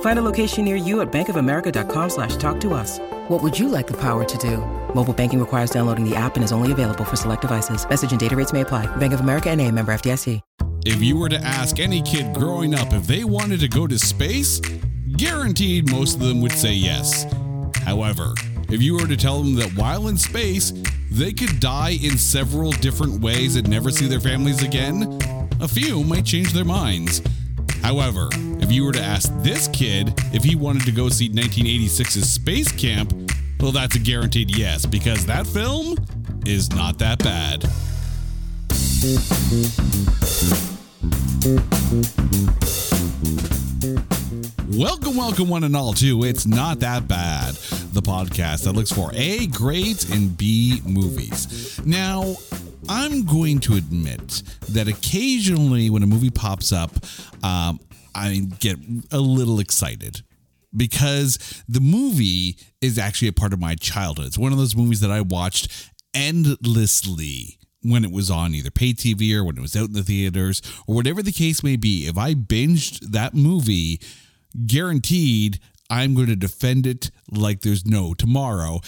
Find a location near you at bankofamerica.com slash talk to us. What would you like the power to do? Mobile banking requires downloading the app and is only available for select devices. Message and data rates may apply. Bank of America and a member FDIC. If you were to ask any kid growing up if they wanted to go to space, guaranteed most of them would say yes. However, if you were to tell them that while in space, they could die in several different ways and never see their families again, a few might change their minds. However, if you were to ask this kid if he wanted to go see 1986's Space Camp, well, that's a guaranteed yes, because that film is not that bad. Welcome, welcome, one and all, to It's Not That Bad, the podcast that looks for A grades and B movies. Now, I'm going to admit that occasionally when a movie pops up, um, I get a little excited because the movie is actually a part of my childhood. It's one of those movies that I watched endlessly when it was on either pay TV or when it was out in the theaters or whatever the case may be. If I binged that movie, guaranteed I'm going to defend it like there's no tomorrow.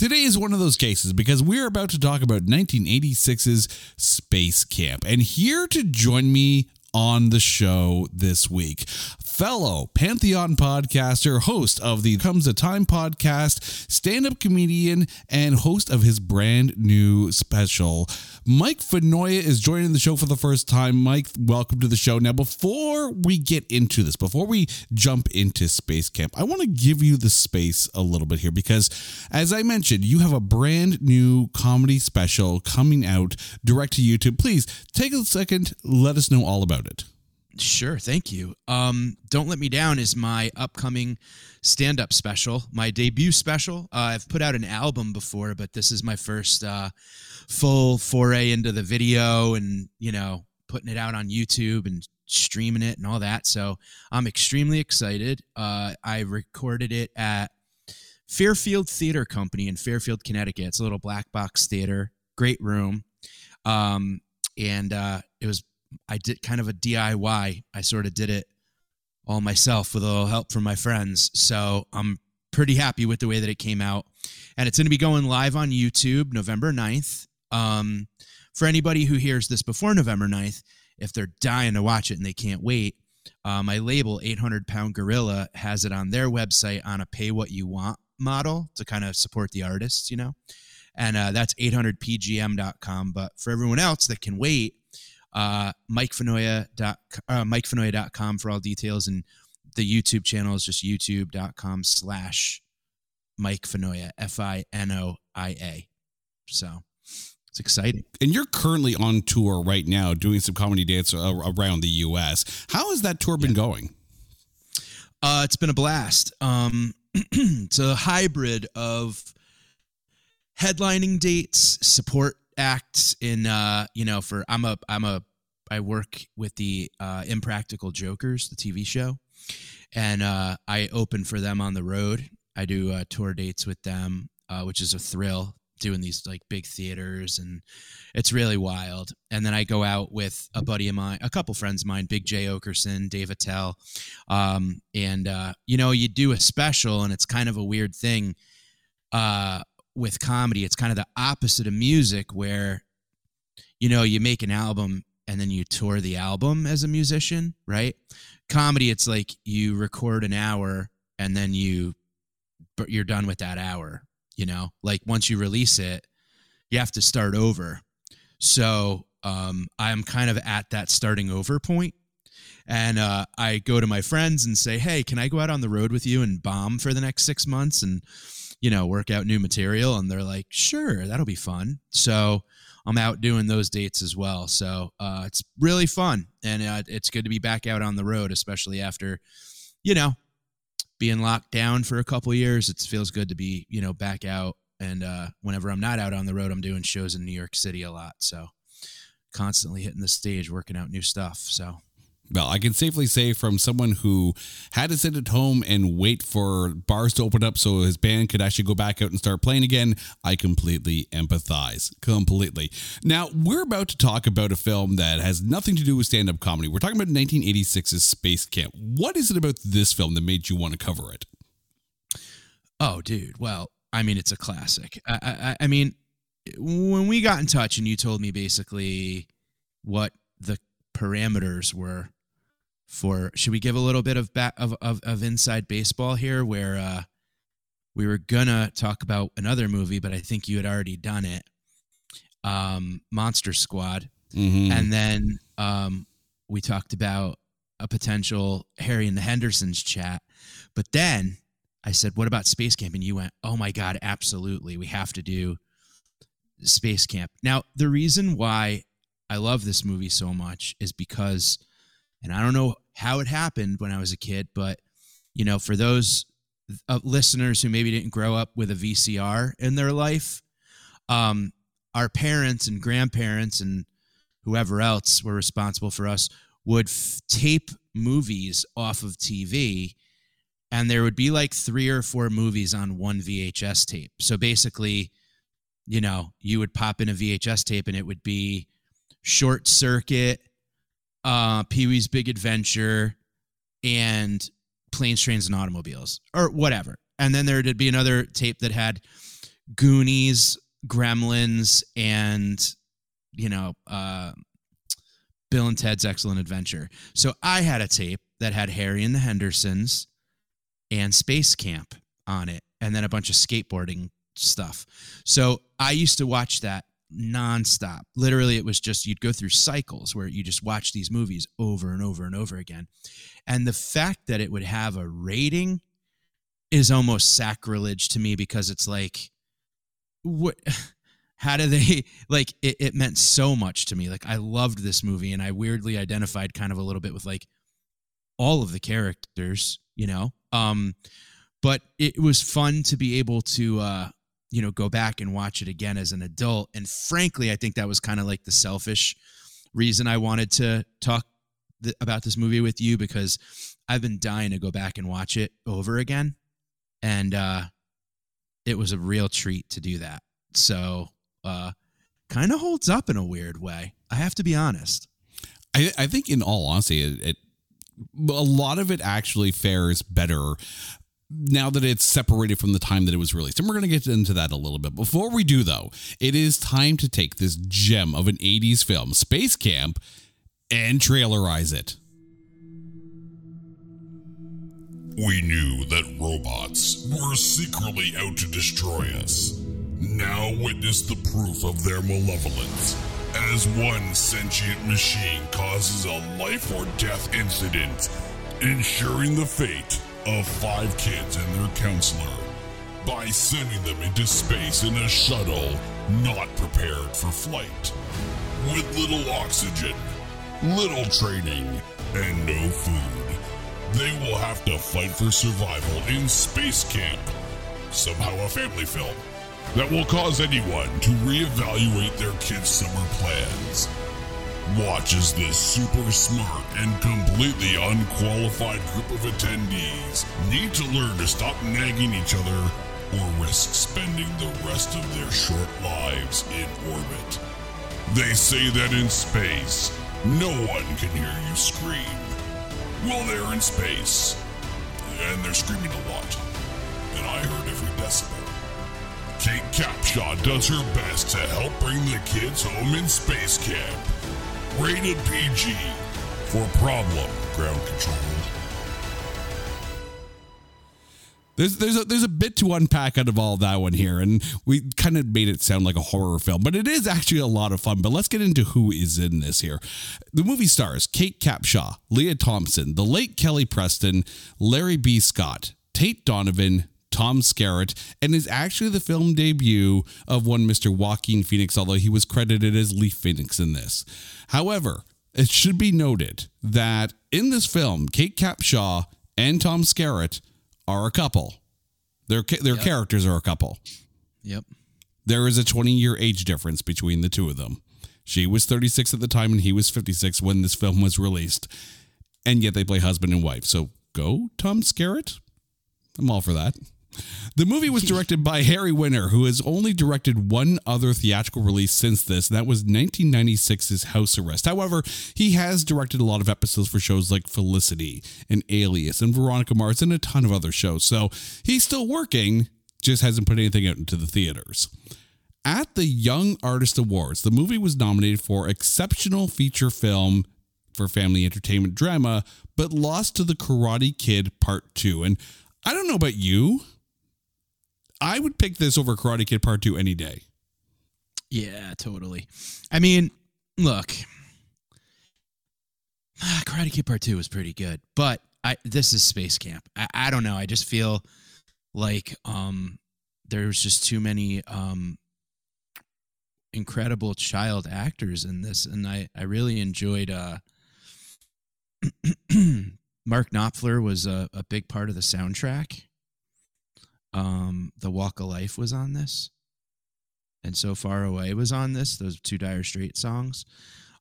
Today is one of those cases because we're about to talk about 1986's Space Camp. And here to join me on the show this week. Fellow Pantheon podcaster, host of the Comes a Time podcast, stand up comedian, and host of his brand new special. Mike Finoia is joining the show for the first time. Mike, welcome to the show. Now, before we get into this, before we jump into Space Camp, I want to give you the space a little bit here because, as I mentioned, you have a brand new comedy special coming out direct to YouTube. Please take a second, let us know all about it. Sure, thank you. Um, Don't Let Me Down is my upcoming stand up special, my debut special. Uh, I've put out an album before, but this is my first uh, full foray into the video and, you know, putting it out on YouTube and streaming it and all that. So I'm extremely excited. Uh, I recorded it at Fairfield Theater Company in Fairfield, Connecticut. It's a little black box theater, great room. Um, and uh, it was I did kind of a DIY. I sort of did it all myself with a little help from my friends. So I'm pretty happy with the way that it came out. And it's going to be going live on YouTube November 9th. Um, for anybody who hears this before November 9th, if they're dying to watch it and they can't wait, uh, my label, 800 Pound Gorilla, has it on their website on a pay what you want model to kind of support the artists, you know? And uh, that's 800pgm.com. But for everyone else that can wait, uh, MikeFinoia dot, uh, MikeFinoia.com for all details. And the YouTube channel is just youtube.com slash Mike Finoia, F I N O I A. So it's exciting. And you're currently on tour right now doing some comedy dance around the U.S. How has that tour been yeah. going? Uh, it's been a blast. Um, it's a hybrid of headlining dates, support acts in uh you know for i'm a i'm a i work with the uh impractical jokers the tv show. And uh i open for them on the road. I do uh tour dates with them uh which is a thrill doing these like big theaters and it's really wild. And then i go out with a buddy of mine a couple friends of mine big jay oakerson dave attell um and uh you know you do a special and it's kind of a weird thing. Uh with comedy, it's kind of the opposite of music where, you know, you make an album and then you tour the album as a musician, right? Comedy, it's like you record an hour and then you, but you're done with that hour, you know? Like once you release it, you have to start over. So um, I'm kind of at that starting over. And uh, I go to my friends and say, hey, can I go out on the road with you and bomb for the next six months and, you know, work out new material? And they're like, sure, that'll be fun. So I'm out doing those dates as well. So uh, it's really fun. And uh, it's good to be back out on the road, especially after, you know, being locked down for a couple years. It feels good to be, you know, back out. And uh, whenever I'm not out on the road, I'm doing shows in New York City a lot. So constantly hitting the stage, working out new stuff. So well, I can safely say from someone who had to sit at home and wait for bars to open up so his band could actually go back out and start playing again, I completely empathize. Completely. Now, we're about to talk about a film that has nothing to do with stand up comedy. We're talking about 1986's Space Camp. What is it about this film that made you want to cover it? Oh, dude. Well, I mean, it's a classic. I, I, I mean, when we got in touch and you told me basically what the parameters were for should we give a little bit of back of, of, of inside baseball here where uh we were gonna talk about another movie but i think you had already done it. Um monster squad. Mm-hmm. and then um we talked about a potential harry and the hendersons chat but then i said what about space camp? And you went oh my god absolutely. We have to do space camp. Now the reason why i love this movie so much is because and I don't know how it happened when I was a kid, but you know, for those uh, listeners who maybe didn't grow up with a VCR in their life, um, our parents and grandparents and whoever else were responsible for us would f- tape movies off of TV and there would be like three or four movies on one VHS tape. So basically, you know, you would pop in a VHS tape and it would be Short Circuit, uh, Pee Wee's Big Adventure, and Planes, Trains, and Automobiles, or whatever. And then there'd be another tape that had Goonies, Gremlins, and you know, uh, Bill and Ted's Excellent Adventure. So I had a tape that had Harry and the Hendersons and Space Camp on it, and then a bunch of skateboarding stuff. So I used to watch that nonstop. Literally, it was just you'd go through cycles where you just watch these movies over and over and over again. And the fact that it would have a rating is almost sacrilege to me because it's like, what? How do they like it, it meant so much to me? Like, I loved this movie and I weirdly identified kind of a little bit with like all of the characters, you know? Um, but it was fun to be able to uh you know, go back and watch it again as an adult. And frankly, I think that was kind of like the selfish reason I wanted to talk th- about this movie with you because I've been dying to go back and watch it over again. And uh, it was a real treat to do that. So, uh, kind of holds up in a weird way. I have to be honest. I, I think, in all honesty, it, it a lot of it actually fares better now that it's separated from the time that it was released. And we're going to get into that a little bit. Before we do, though, it is time to take this gem of an 80s film, Space Camp, and trailerize it. We knew that robots were secretly out to destroy us. Now witness the proof of their malevolence as one sentient machine causes a life or death incident, ensuring the fate of five kids and their counselor by sending them into space in a shuttle not prepared for flight. With little oxygen, little training, and no food, they will have to fight for survival in space camp. Somehow a family film that will cause anyone to reevaluate their kids' summer plans Watch as this super smart and completely unqualified group of attendees need to learn to stop nagging each other or risk spending the rest of their short lives in orbit. They say that in space, no one can hear you scream. Well, they're in space, and they're screaming a lot, and I heard every decibel. Kate Capshaw does her best to help bring the kids home in space camp. Rated PG for problem ground control. there's there's a, there's a bit to unpack out of all that one here, and we kind of made it sound like a horror film, but it is actually a lot of fun. But let's get into who is in this here. The movie stars Kate Capshaw, Lea Thompson, the late Kelly Preston, Larry B. Scott, Tate Donovan, Tom Skerritt, and is actually the film debut of one Mr. Joaquin Phoenix, although he was credited as Leaf Phoenix in this. However, it should be noted that in this film, Kate Capshaw and Tom Skerritt are a couple. Their their Yep. characters are a couple. Yep. There is a 20 year age difference between the two of them. She was 36 at the time and he was 56 when this film was released. And yet they play husband and wife. So go, Tom Skerritt. I'm all for that. The movie was directed by Harry Winer, who has only directed one other theatrical release since this, and that was 1996's House Arrest. However, he has directed a lot of episodes for shows like Felicity and Alias and Veronica Mars and a ton of other shows. So he's still working, just hasn't put anything out into the theaters. At the Young Artist Awards, the movie was nominated for Exceptional Feature Film for Family Entertainment Drama, but lost to The Karate Kid Part 2. And I don't know about you, I would pick this over Karate Kid Part 2 any day. Yeah, totally. I mean, look, Karate Kid Part Two was pretty good, but I this is Space Camp. I, I don't know. I just feel like um there's just too many um incredible child actors in this, and I I really enjoyed. uh Mark Knopfler was a, a big part of the soundtrack. Um, The Walk of Life was on this and So Far Away was on this, those two Dire Straits songs.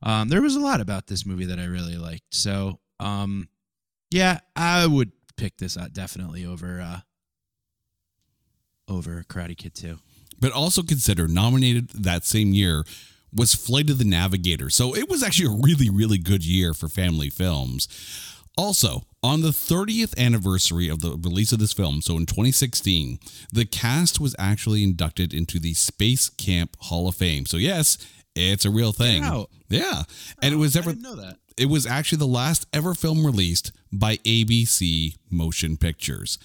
Um, there was a lot about this movie that I really liked. So, um, yeah, I would pick this out definitely over uh, over Karate Kid 2. But also consider nominated that same year was Flight of the Navigator. So it was actually a really, really good year for family films. Also, on the 30th anniversary of the release of this film, so in 2016, the cast was actually inducted into the Space Camp Hall of Fame. So, yes, it's a real thing. Yeah. And it was oh, I ever didn't know that. it was actually the last ever film released by ABC Motion Pictures.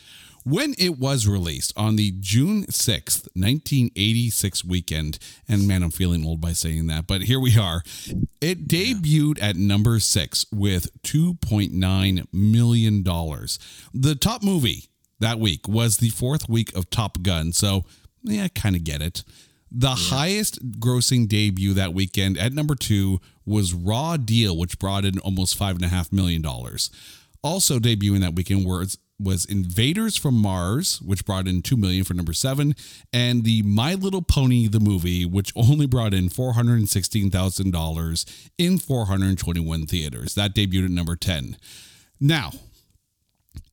When it was released on the June 6th, 1986 weekend, and man, I'm feeling old by saying that, but here we are. It debuted at number six with $2.9 million. The top movie that week was the fourth week of Top Gun, so yeah, I kind of get it. The highest grossing debut that weekend at number two was Raw Deal, which brought in almost five and a half million dollars. Also debuting that weekend was was Invaders from Mars, which brought in two million for number seven, and the My Little Pony the movie, which only brought in four hundred and sixteen thousand dollars in four hundred twenty one theaters. That debuted at number ten. Now,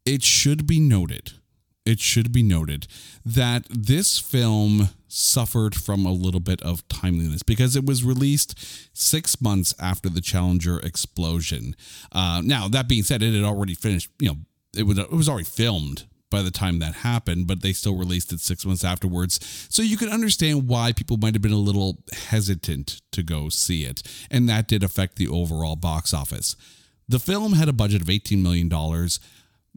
it should be noted it should be noted that this film suffered from a little bit of timeliness because it was released six months after the Challenger explosion. Uh, now, that being said, it had already finished, you know, it was, it was already filmed by the time that happened, but they still released it six months afterwards. So you can understand why people might have been a little hesitant to go see it. And that did affect the overall box office. The film had a budget of $18 million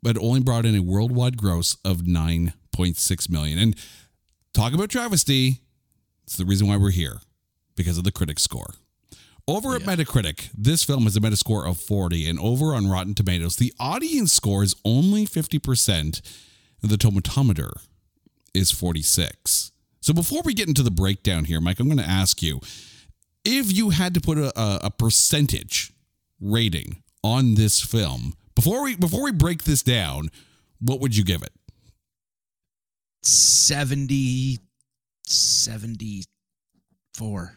but only brought in a worldwide gross of 9.6 million. And talk about travesty, it's the reason why we're here because of the critic score. Over at Metacritic, this film has a Metascore of 40, and over on Rotten Tomatoes, the audience score is only 50%, the tomatometer is 46. So before we get into the breakdown here, Mike, I'm going to ask you if you had to put a, a, a percentage rating on this film before we before we break this down, what would you give it? 70, 74.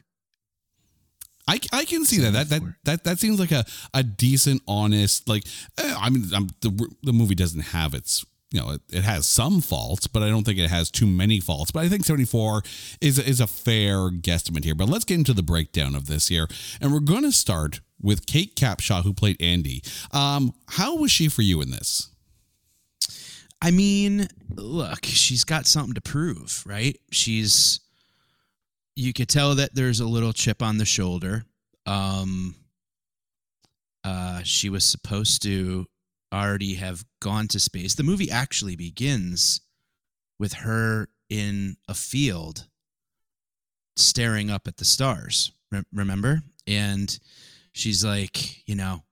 I, I can see that. That that that that seems like a, a decent, honest. Like eh, I mean, i the the movie doesn't have its you know it, it has some faults, but I don't think it has too many faults. But I think seventy four is is a fair guesstimate here. But let's get into the breakdown of this here, and we're going to start with Kate Capshaw, who played Andy. Um, how was she for you in this? I mean, look, she's got something to prove, right? She's you could tell that there's a little chip on the shoulder. Um uh she was supposed to already have gone to space. The movie actually begins with her in a field staring up at the stars. Re- remember? And she's like, you know,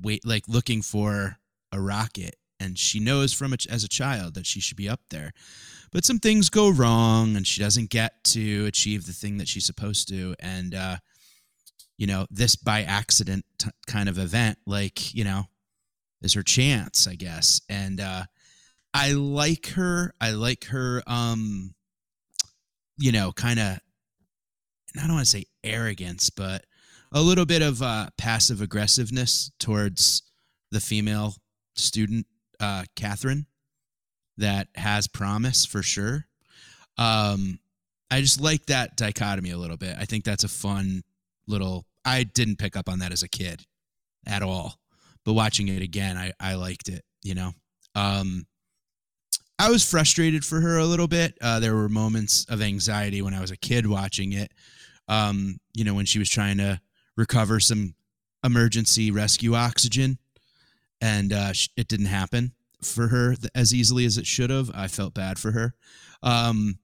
wait, like looking for a rocket. And she knows from a, as a child that she should be up there. But some things go wrong and she doesn't get to achieve the thing that she's supposed to. And, uh, you know, this by accident t- kind of event, like, you know, is her chance, I guess. And, uh, I like her. I like her, um, you know, kind of, I don't want to say arrogance, but a little bit of uh, passive aggressiveness towards the female student, uh, Catherine, that has promise for sure. Um, I just like that dichotomy a little bit. I think that's a fun little. I didn't pick up on that as a kid at all, but watching it again, I I liked it. You know, um, I was frustrated for her a little bit. Uh, there were moments of anxiety when I was a kid watching it. Um, you know, when she was trying to recover some emergency rescue oxygen, and uh, it didn't happen for her as easily as it should have. I felt bad for her. Um,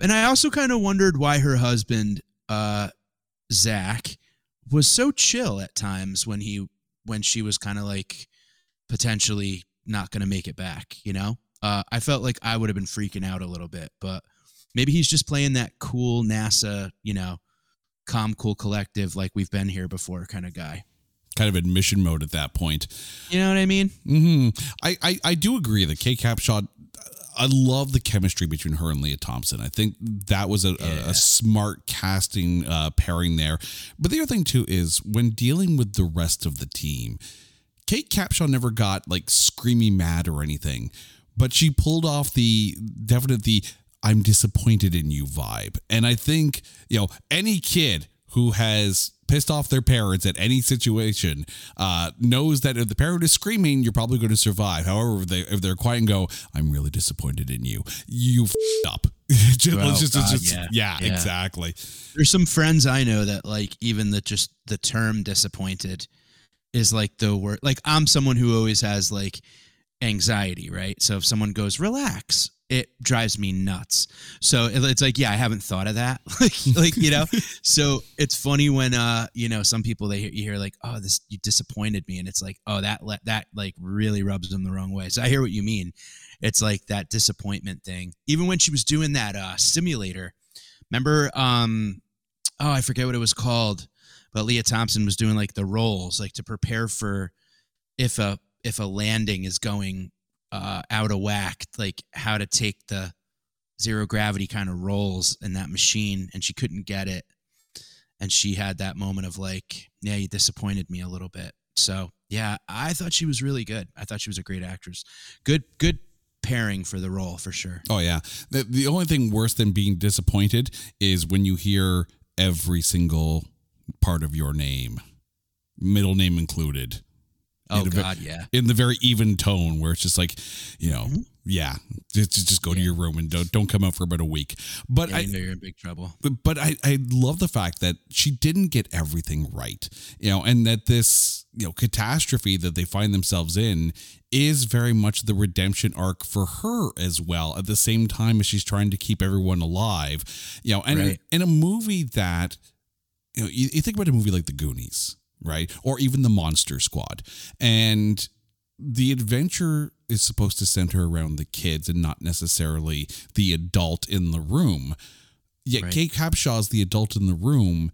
and I also kind of wondered why her husband, uh, Zach, was so chill at times when he when she was kind of like potentially not going to make it back. You know, uh, I felt like I would have been freaking out a little bit, but maybe he's just playing that cool NASA, you know, calm, cool collective, like we've been here before kind of guy. Kind of admission mode at that point. You know what I mean? hmm I, I, I do agree that Kate Capshaw. I love the chemistry between her and Lea Thompson. I think that was a, Yeah. a, a smart casting uh, pairing there. But the other thing too is when dealing with the rest of the team, Kate Capshaw never got like screaming mad or anything, but she pulled off the definite the I'm disappointed in you vibe. And I think, you know, any kid who has pissed off their parents at any situation uh, knows that if the parent is screaming, you're probably going to survive. However, if, they, if they're quiet and go, I'm really disappointed in you, you f***ed up. just, Well, just- it's God, just- yeah. yeah, Yeah. exactly. There's some friends I know that like even the just the term disappointed is like the word. Like I'm someone who always has like anxiety, right? So if someone goes relax, it drives me nuts. So it's like, yeah, I haven't thought of that. like, like you know. So it's funny when uh, you know, some people they hear, you hear like, oh, this you disappointed me, and it's like, oh, that let that like really rubs them the wrong way. So I hear what you mean. It's like that disappointment thing. Even when she was doing that uh simulator, remember? Um, oh, I forget what it was called, but Lea Thompson was doing like the rolls, like to prepare for if a if a landing is going uh, out of whack, like how to take the zero gravity kind of rolls in that machine, and she couldn't get it, and she had that moment of like, yeah, you disappointed me a little bit. So yeah, I thought she was really good. I thought she was a great actress. Good, good pairing for the role for sure. Oh yeah. The the only thing worse than being disappointed is when you hear every single part of your name, middle name included. Oh In a God, yeah. In the very even tone where it's just like, you know, Mm-hmm. yeah, just just go to your room and don't don't come out for about a week. But yeah I know you're in big trouble. but, but I, I love the fact that she didn't get everything right, you know, and that this, you know, catastrophe that they find themselves in is very much the redemption arc for her as well, at the same time as she's trying to keep everyone alive, you know, and Right. in a movie that, you know, you, you think about a movie like The Goonies, right? Or even The Monster Squad. And the adventure is supposed to center around the kids and not necessarily the adult in the room. Yet Right. Kate Capshaw is the adult in the room,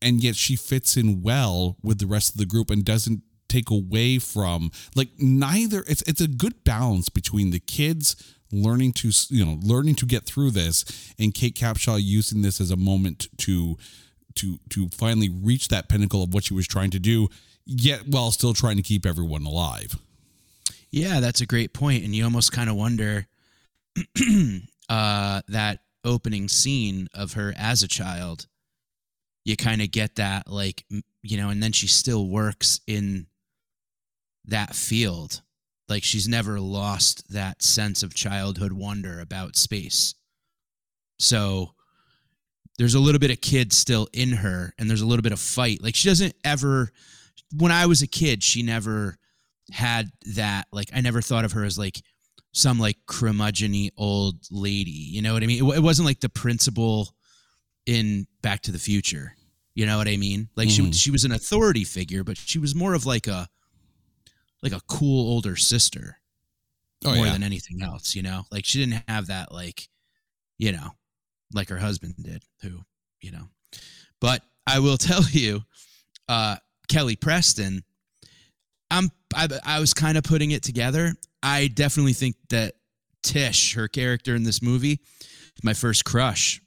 and yet she fits in well with the rest of the group and doesn't take away from like neither. It's it's a good balance between the kids learning to you know learning to get through this and Kate Capshaw using this as a moment to to to finally reach that pinnacle of what she was trying to do, yet while still trying to keep everyone alive. Yeah, that's a great point, and you almost kind of wonder uh, that opening scene of her as a child. You kind of get that, like you know, and then she still works in that field. Like she's never lost that sense of childhood wonder about space. So there's a little bit of kid still in her, and there's a little bit of fight. Like she doesn't ever. When I was a kid, she never had that like I never thought of her as like some like curmudgeony old lady. You know what I mean? It, it wasn't like the principal in Back to the Future. You know what I mean? Like Mhm. she she was an authority figure, but she was more of like a like a cool older sister Oh more yeah. than anything else. You know, like she didn't have that like you know like her husband did, who you know. But I will tell you, uh, Kelly Preston. I'm I, I was kind of putting it together. I definitely think that Tish, her character in this movie, my first crush,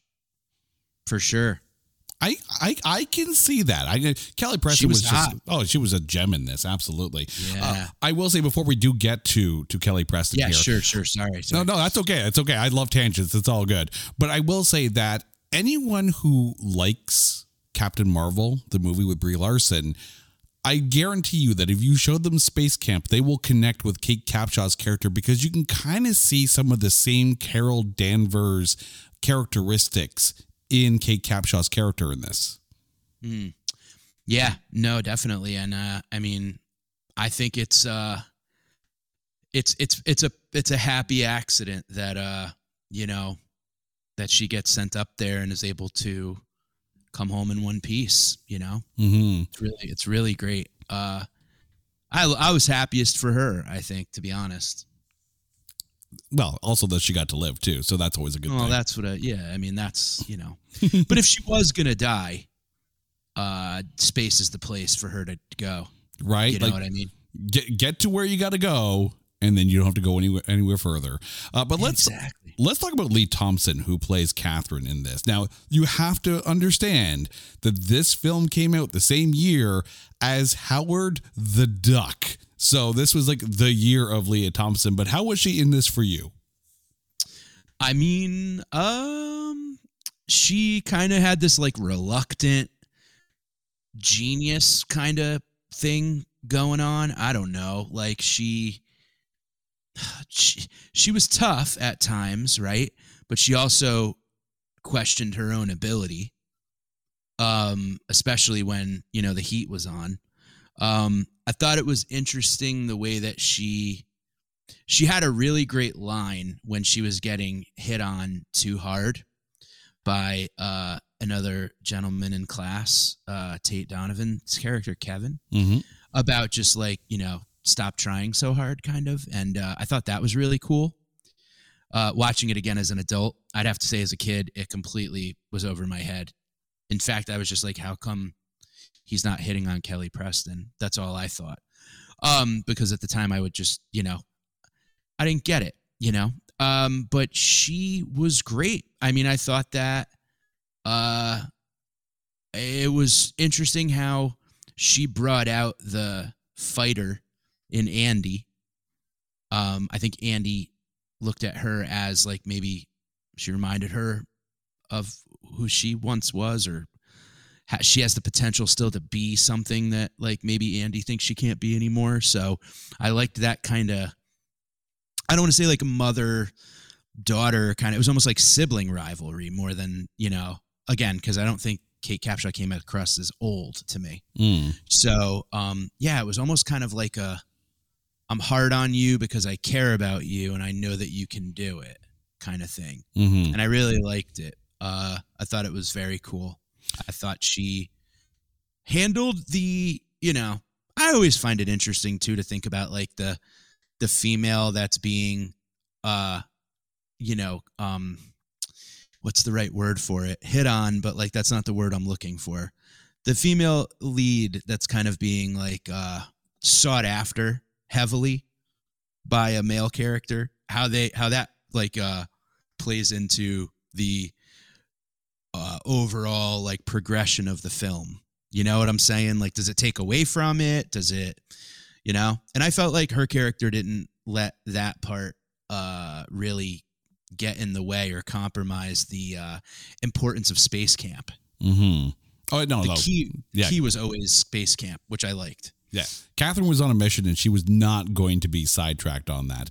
for sure. I, I I can see that. I Kelly Preston She was was, just oh she was a gem in this absolutely. Yeah. Uh, I will say before we do get to to Kelly Preston Yeah, here. sure, sure. Sorry, No, sorry. no, that's okay. It's okay. I love tangents. It's all good. But I will say that anyone who likes Captain Marvel, the movie with Brie Larson, I guarantee you that if you show them Space Camp, they will connect with Kate Capshaw's character because you can kind of see some of the same Carol Danvers characteristics in Kate Capshaw's character in this. Mm. Yeah, no, definitely. And uh, I mean, I think it's uh, it's it's it's a it's a happy accident that uh, you know, that she gets sent up there and is able to come home in one piece. You know, Mm-hmm. it's really it's really great. Uh, I I was happiest for her. I think, to be honest. Well, also that she got to live too, so that's always a good Well, thing. that's what. I, yeah, I mean, that's you know. but if she was gonna die, uh, space is the place for her to go. right? You know Like, what I mean? get get to where you got to go, and then you don't have to go anywhere anywhere further. Uh, but let's exactly. let's talk about Lea Thompson, who plays Catherine in this. Now, you have to understand that this film came out the same year as Howard the Duck. So this was like the year of Lea Thompson. But how was she in this for you? I mean, um, she kind of had this like reluctant genius kind of thing going on. I don't know. Like she, she, she was tough at times, right? But she also questioned her own ability. Um, especially when you know the heat was on. Um, I thought it was interesting the way that she she had a really great line when she was getting hit on too hard by uh, another gentleman in class, uh, Tate Donovan's character Kevin, Mm-hmm. about just like you know stop trying so hard, kind of. And uh, I thought that was really cool. Uh, watching it again as an adult, I'd have to say as a kid, it completely was over my head. In fact, I was just like, how come he's not hitting on Kelly Preston? That's all I thought. Um, because at the time I would just, you know, I didn't get it, you know. Um, but she was great. I mean, I thought that uh it was interesting how she brought out the fighter in Andy. Um, I think Andy looked at her as like maybe she reminded her of who she once was, or she has the potential still to be something that like maybe Andy thinks she can't be anymore. So I liked that kind of. I don't want to say like mother daughter kind of. It was almost like sibling rivalry more than you know. Again, because I don't think Kate Capshaw came across as old to me. Mm. So, um, yeah, it was almost kind of like a I'm hard on you because I care about you and I know that you can do it kind of thing. Mm-hmm. And I really liked it. Uh, I thought it was very cool. I thought she handled the, you know, I always find it interesting too to think about like the the female that's being uh you know, um what's the right word for it? Hit on, but like that's not the word I'm looking for. The female lead that's kind of being like uh sought after heavily by a male character, how they how that like uh plays into the uh overall like progression of the film. You know what I'm saying? Like does it take away from it? Does it you know? And I felt like her character didn't let that part uh really get in the way or compromise the uh importance of space camp. Mm-hmm. Oh no, The no. key yeah. key was always space camp, which I liked. Yeah. Catherine was on a mission and she was not going to be sidetracked on that.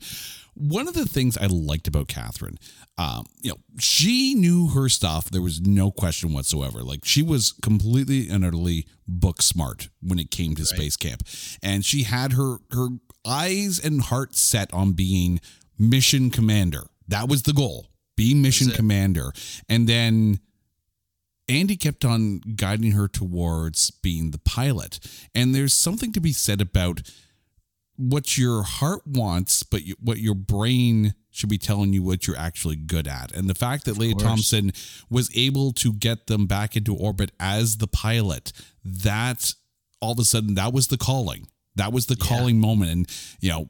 One of the things I liked about Catherine, um, you know, she knew her stuff. There was no question whatsoever. Like she was completely and utterly book smart when it came to space camp. And she had her her eyes and heart set on being mission commander. That was the goal. Be mission commander. And then Andy kept on guiding her towards being the pilot. And there's something to be said about what your heart wants, but what your brain should be telling you what you're actually good at. And the fact that Lea Thompson was able to get them back into orbit as the pilot, that all of a sudden that was the calling. That was the yeah. calling moment. And you know,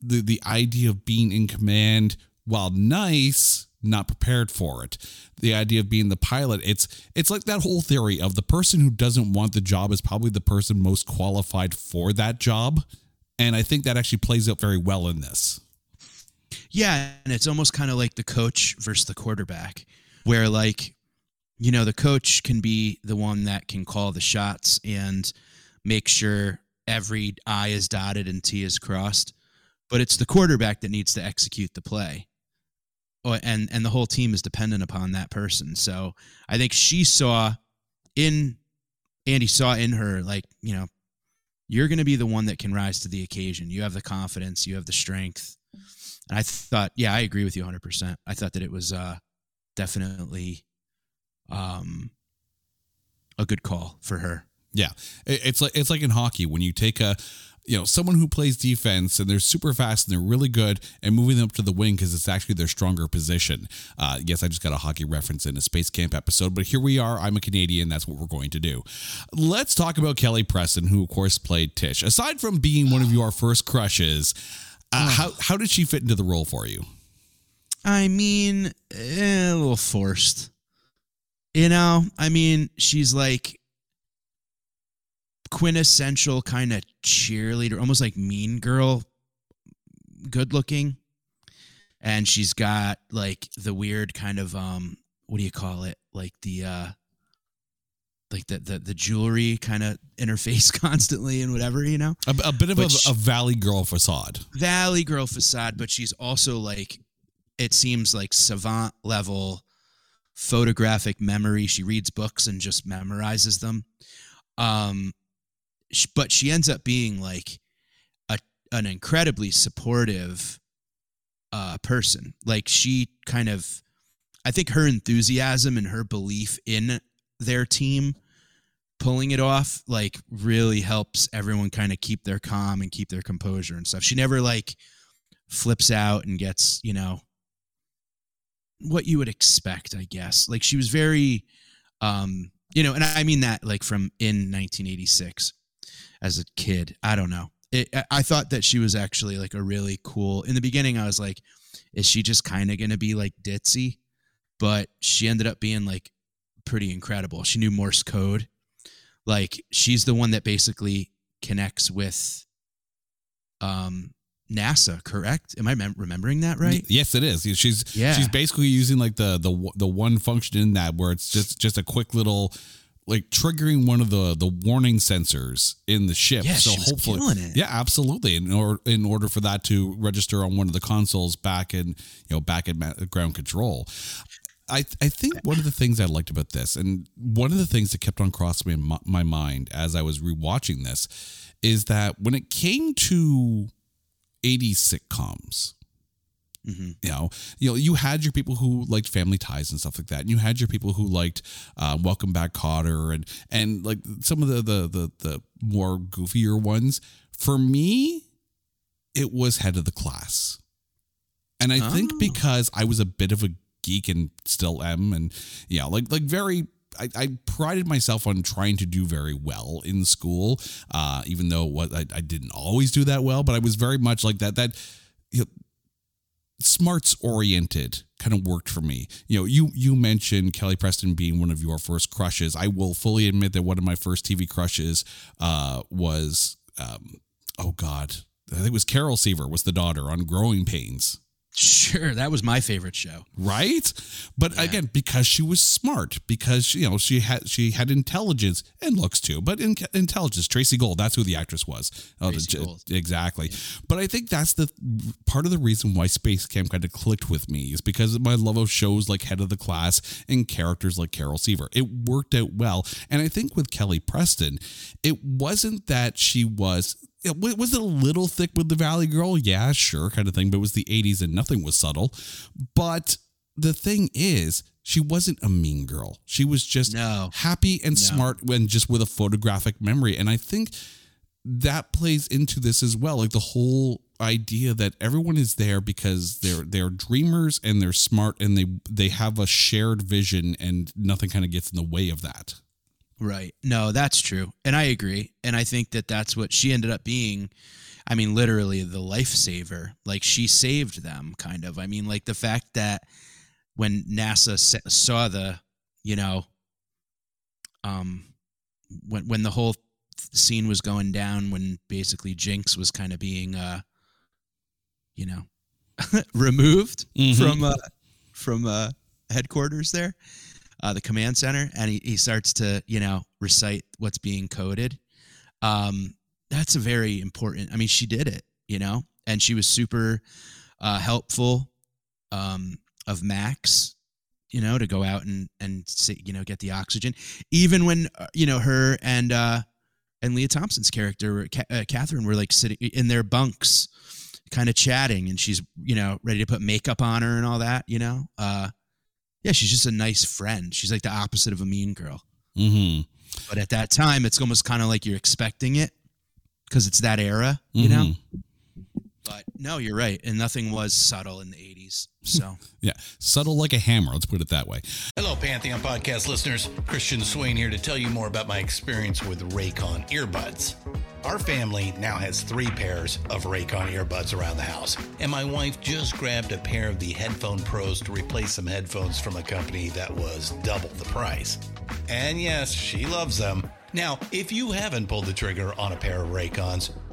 the the idea of being in command, while nice, not prepared for it. The idea of being the pilot, it's it's like that whole theory of the person who doesn't want the job is probably the person most qualified for that job. And I think that actually plays out very well in this. Yeah, and it's almost kind of like the coach versus the quarterback, where like, you know, the coach can be the one that can call the shots and make sure every I is dotted and T is crossed, but it's the quarterback that needs to execute the play. Oh, and and the whole team is dependent upon that person. So I think she saw in Andy saw in her like, you know, you're going to be the one that can rise to the occasion. You have the confidence, you have the strength and I thought, yeah, I agree with you 100%. I thought that it was uh, definitely um, a good call for her. Yeah, it's like it's like in hockey when you take a you know someone who plays defense and they're super fast and they're really good and moving them up to the wing because it's actually their stronger position. Uh, yes, I just got a hockey reference in a space camp episode, but here we are. I'm a Canadian. That's what we're going to do. Let's talk about Kelly Preston, who of course played Tish. Aside from being one of your first crushes, uh, how how did she fit into the role for you? I mean, eh, a little forced. You know, I mean, she's like quintessential kind of cheerleader, almost like mean girl, good looking. And she's got like the weird kind of um what do you call it? Like the uh like the the, the jewelry kind of interface constantly and whatever you know a, a bit of a, she, a, valley girl facade valley girl facade but she's also like it seems like savant level photographic memory she reads books and just memorizes them um but she ends up being like a an incredibly supportive uh person like she kind of i think her enthusiasm and her belief in their team pulling it off like really helps everyone kind of keep their calm and keep their composure and stuff. She never like flips out and gets, you know, what you would expect, I guess. Like she was very um, you know, and I mean that like from in 1986 as a kid. I don't know. It, I thought that she was actually like a really cool. In the beginning, I was like, is she just kind of going to be like ditzy? But she ended up being like pretty incredible. She knew Morse code. Like she's the one that basically connects with um NASA, correct? Am I mem- remembering that right? Yes, it is. She's yeah. she's basically using like the the the one function in that where it's just just a quick little like triggering one of the the warning sensors in the ship. Yeah, so hopefully, yeah, absolutely. In order in order for that to register on one of the consoles back in you know back in ground control. I, I think one of the things I liked about this, and one of the things that kept on crossing me my, my mind as I was rewatching this, is that when it came to 80s sitcoms, Mm-hmm. You know, you know, you had your people who liked Family Ties and stuff like that, and you had your people who liked uh, Welcome Back, Kotter, and and like some of the the the, the more goofier ones. For me, it was Head of the Class, and I oh. think because I was a bit of a geek and still am, and yeah, like like very I, I, prided myself on trying to do very well in school, uh, even though what I, I, didn't always do that well, but I was very much like that. That you know, smarts oriented kind of worked for me. You know, you you mentioned Kelly Preston being one of your first crushes. I will fully admit that one of my first TV crushes uh, was um, oh god, I think it was Carol Seaver was the daughter on Growing Pains. Sure, that was my favorite show. Right? But yeah. again, because she was smart, because you know, she had she had intelligence and looks too, but in, intelligence, Tracey Gold, that's who the actress was. Oh, Gold. exactly. Yeah. But I think that's the part of the reason why Space Camp kind of clicked with me is because of my love of shows like Head of the Class and characters like Carol Seaver. It worked out well. And I think with Kelly Preston, it wasn't that she was was it a little thick with the Valley Girl? Yeah, sure, kind of thing. But it was the 80s and nothing was subtle. But the thing is, she wasn't a mean girl. She was just No. happy and No. smart and just with a photographic memory. And I think that plays into this as well. Like the whole idea that everyone is there because they're they're dreamers and they're smart and they they have a shared vision and nothing kind of gets in the way of that. Right. No, that's true. And I agree. And I think that that's what she ended up being. I mean, literally the lifesaver. Like she saved them, kind of. I mean, like the fact that when NASA saw the, you know, um, when when the whole scene was going down, when basically Jinx was kind of being, uh, you know, removed Mhm. from uh, from uh, headquarters there uh, the command center, and he, he starts to you know recite what's being coded. Um, that's a very important. I mean, she did it, you know, and she was super uh, helpful um, of Max, you know, to go out and and see, you know get the oxygen, even when uh, you know her and uh, and Lea Thompson's character, uh, Catherine, were like sitting in their bunks, kind of chatting, and she's you know ready to put makeup on her and all that, you know. Uh, yeah, she's just a nice friend. She's like the opposite of a mean girl. Mm-hmm. But at that time, it's almost kind of like you're expecting it because it's that era, you know. But no, you're right, and nothing was subtle in the '80s. So Yeah, subtle like a hammer. Let's put it that way. Hello, Pantheon podcast listeners. Christian Swain here to tell you more about my experience with Raycon earbuds. Our family now has three pairs of Raycon earbuds around the house, and my wife just grabbed a pair of the Headphone Pros to replace some headphones from a company that was double the price. And yes, she loves them. Now, if you haven't pulled the trigger on a pair of Raycons,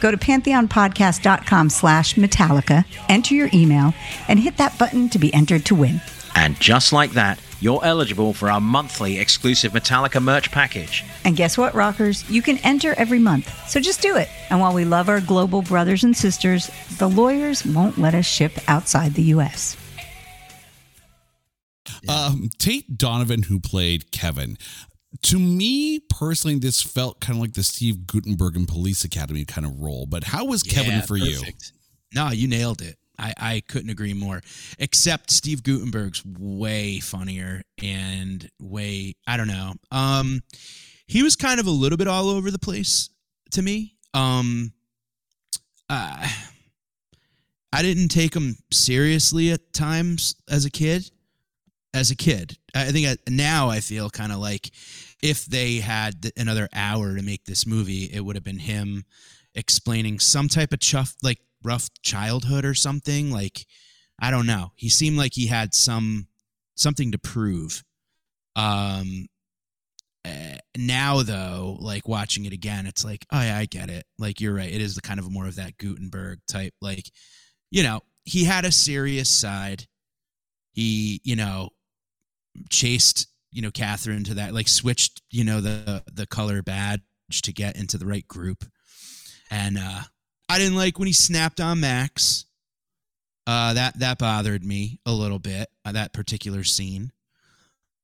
Go to pantheonpodcast.com slash Metallica, enter your email, and hit that button to be entered to win. And just like that, you're eligible for our monthly exclusive Metallica merch package. And guess what, rockers? You can enter every month. So just do it. And while we love our global brothers and sisters, the lawyers won't let us ship outside the U.S. Um, Tate Donovan, who played Kevin, to me personally, this felt kind of like the Steve Guttenberg in Police Academy kind of role. But how was Kevin Yeah, for you? perfect. No, you nailed it. I, I couldn't agree more. Except Steve Guttenberg's way funnier and way I don't know. Um, he was kind of a little bit all over the place to me. Um, uh, I didn't take him seriously at times as a kid. As a kid, I think I, now I feel kind of like if they had another hour to make this movie, it would have been him explaining some type of chuff like rough childhood or something like i don't know he seemed like he had some something to prove um uh, now though, like watching it again, it's like, oh yeah, I get it. Like you're right. It is the kind of more of that Guttenberg type. Like, you know, he had a serious side. He, you know, chased, you know, Catherine to that, like switched, you know, the the color badge to get into the right group. And uh I didn't like when he snapped on Max. Uh that that bothered me a little bit, uh, that particular scene.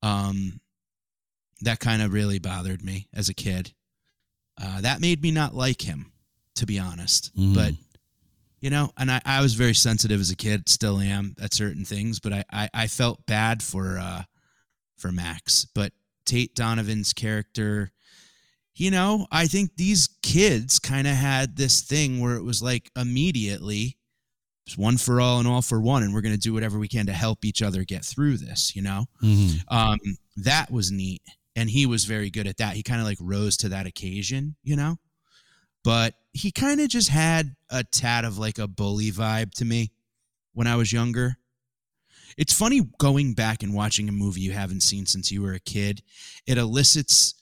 Um that kind of really bothered me as a kid. Uh, that made me not like him, to be honest. Mhm. But you know, and I, I was very sensitive as a kid, still am at certain things, but I, I, I felt bad for uh for Max. But Tate Donovan's character, you know, I think these kids kind of had this thing where it was like immediately it's one for all and all for one, and we're gonna do whatever we can to help each other get through this, you know? Mhm. um that was neat and he was very good at that he kind of like rose to that occasion you know but he kind of just had a tad of like a bully vibe to me when i was younger it's funny going back and watching a movie you haven't seen since you were a kid. It elicits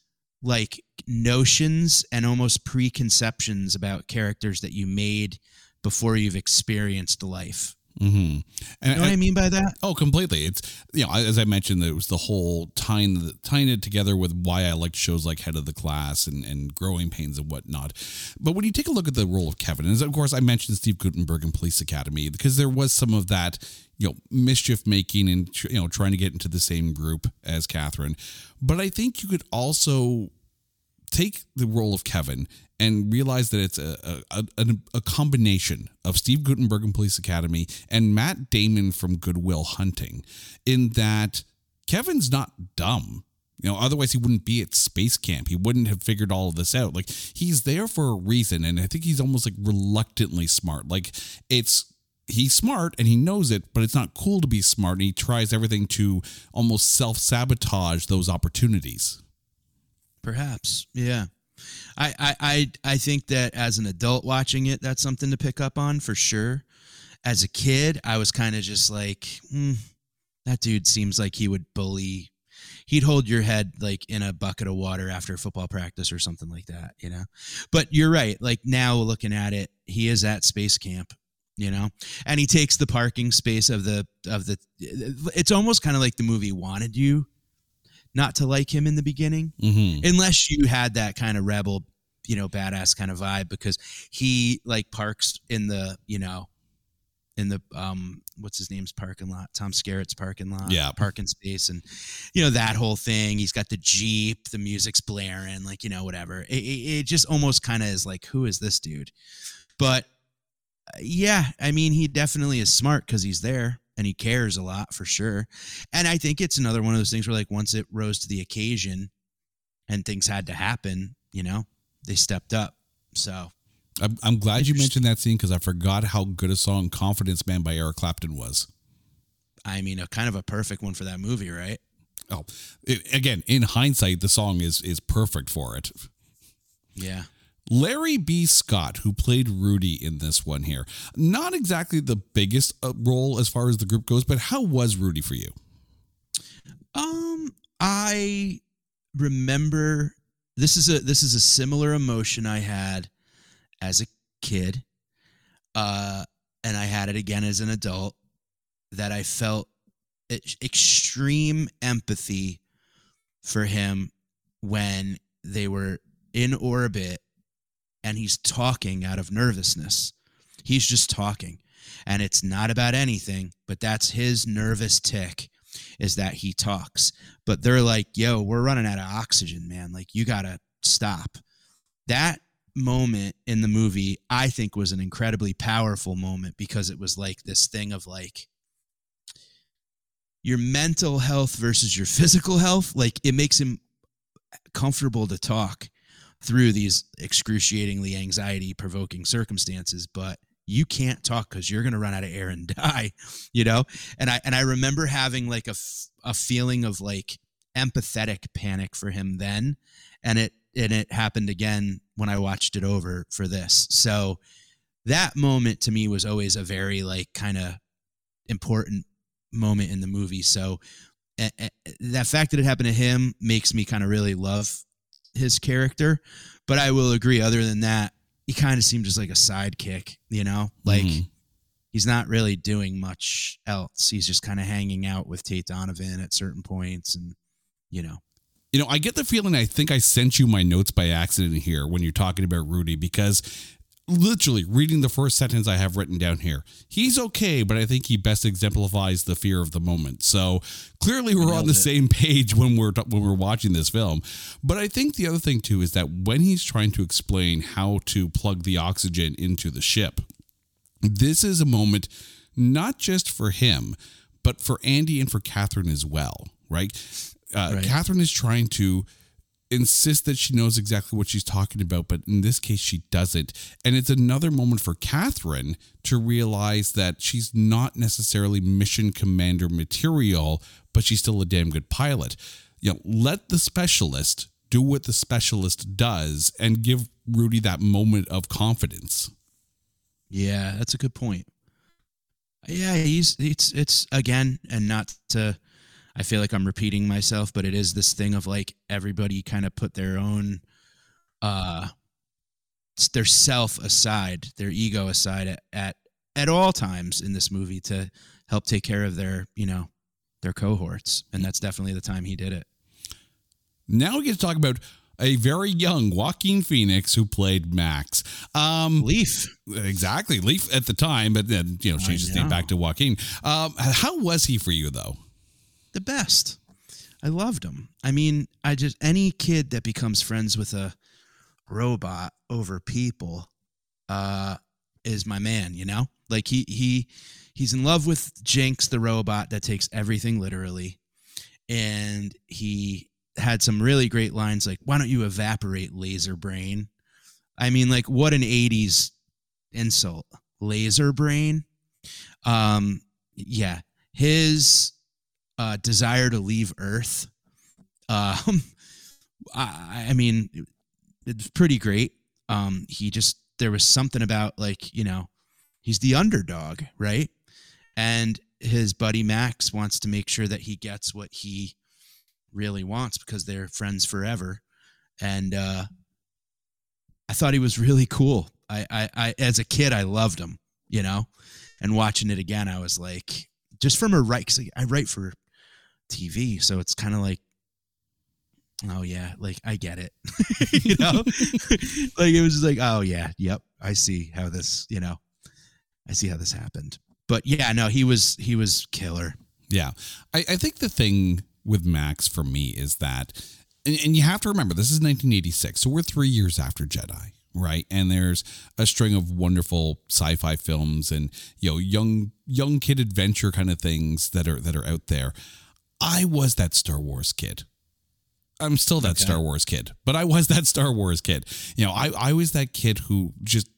like notions and almost preconceptions about characters that you made before you've experienced life Mm-hmm. And you know what i mean by that Oh, completely. It's you know, as I mentioned, it was the whole tying the, tying it together with why I liked shows like Head of the Class and, and Growing Pains and whatnot. But when you take a look at the role of Kevin, and of course I mentioned Steve Guttenberg in Police Academy because there was some of that you know mischief making and you know trying to get into the same group as Catherine. But I think you could also take the role of Kevin and realize that it's a a, a, a combination of Steve Guttenberg and Police Academy and Matt Damon from Good Will Hunting, in that Kevin's not dumb. You know, otherwise he wouldn't be at space camp. He wouldn't have figured all of this out. Like he's there for a reason, and I think he's almost like reluctantly smart. Like it's he's smart and he knows it, but it's not cool to be smart, and he tries everything to almost self sabotage those opportunities. Perhaps, yeah. I, I I I think that as an adult watching it, that's something to pick up on for sure. As a kid, I was kind of just like, hmm, that dude seems like he would bully. He'd hold your head like in a bucket of water after football practice or something like that, you know. But you're right. Like now, looking at it, he is at space camp, you know, and he takes the parking space of the of the. It's almost kind of like the movie wanted you not to like him in the beginning Mm-hmm. unless you had that kind of rebel you know badass kind of vibe because he like parks in the you know in the um what's his name's parking lot? Tom skerritt's parking lot. Yeah. parking space and you know that whole thing. He's got the jeep the music's blaring like you know whatever. It, it, it just almost kind of is like who is this dude? But uh, yeah i mean he definitely is smart because he's there and he cares a lot for sure. And i think it's another one of those things where like once it rose to the occasion and things had to happen you know they stepped up. So I'm, I'm glad you mentioned that scene because I forgot how good a song "Confidence Man" by Eric Clapton was. i mean a kind of a perfect one for that movie right? Oh, it, again, in hindsight, the song is is perfect for it. yeah Larry B. Scott, who played Rudy in this one here, not exactly the biggest uh, role as far as the group goes, but how was Rudy for you? Um, I remember this is a this is a similar emotion I had as a kid, uh, and I had it again as an adult. That I felt extreme empathy for him when they were in orbit and he's talking out of nervousness. He's just talking. And it's not about anything, but that's his nervous tick is that he talks. But they're like, yo, we're running out of oxygen, man. Like, you got to stop. That moment in the movie, I think, was an incredibly powerful moment because it was like this thing of like, your mental health versus your physical health, like it makes him comfortable to talk through these excruciatingly anxiety provoking circumstances, but you can't talk because you're going to run out of air and die, you know? And I, and I remember having like a, f- a feeling of like empathetic panic for him then. And it, and it happened again when I watched it over for this. So that moment to me was always a very like kind of important moment in the movie. So a- a- that fact that it happened to him makes me kind of really love his character. But I will agree. Other than that, he kind of seemed just like a sidekick. You know, like Mhm. he's not really doing much else. He's just kind of hanging out with Tate Donovan at certain points, and you know, You know, I get the feeling I think I sent you my notes by accident here when you're talking about Rudy because literally reading the first sentence I have written down here, he's okay, but I think he best exemplifies the fear of the moment. So clearly we're on the same page when we're when we're watching this film. But I think the other thing too is that when he's trying to explain how to plug the oxygen into the ship, this is a moment not just for him, but for Andy and for Catherine as well, right? Uh, Right. Catherine is trying to insist that she knows exactly what she's talking about, but in this case, she doesn't. And it's another moment for Catherine to realize that she's not necessarily mission commander material, but she's still a damn good pilot. You know, let the specialist do what the specialist does and give Rudy that moment of confidence. Yeah, that's a good point. Yeah, he's it's it's again, and not to. I feel like I'm repeating myself, but it is this thing of like everybody kind of put their own, uh, their self aside, their ego aside at, at at all times in this movie to help take care of their you know their cohorts, and that's definitely the time he did it. Now we get to talk about a very young Joaquin Phoenix who played Max. Um, Leaf, exactly, Leaf at the time, but then you know changed his name back to Joaquin. Um, how was he for you though? The best. I loved him. I mean, I just any kid that becomes friends with a robot over people uh is my man, you know? Like he he he's in love with Jinx the robot that takes everything literally. And he had some really great lines like why don't you evaporate laser brain? I mean like what an 80s insult. Laser brain. Um yeah, his uh, desire to leave Earth. Um, I, I mean, it's pretty great. Um, he just there was something about like you know, he's the underdog, right? And his buddy Max wants to make sure that he gets what he really wants because they're friends forever. And uh, I thought he was really cool. I, I, I, as a kid, I loved him, you know, and watching it again, I was like, just from a write, cause I write for TV, so it's kind of like, oh yeah, like I get it, you know, like it was just like, oh yeah, yep, I see how this, you know, I see how this happened. But yeah, no, he was he was killer. Yeah. I, I think the thing with Max for me is that, and, and you have to remember, this is 1986. So we're three years after Jedi, right? And there's a string of wonderful sci-fi films and, you know, young, young kid adventure kind of things that are, that are out there. I was that Star Wars kid. I'm still that Okay. Star Wars kid, but I was that Star Wars kid. You know, I, I was that kid who just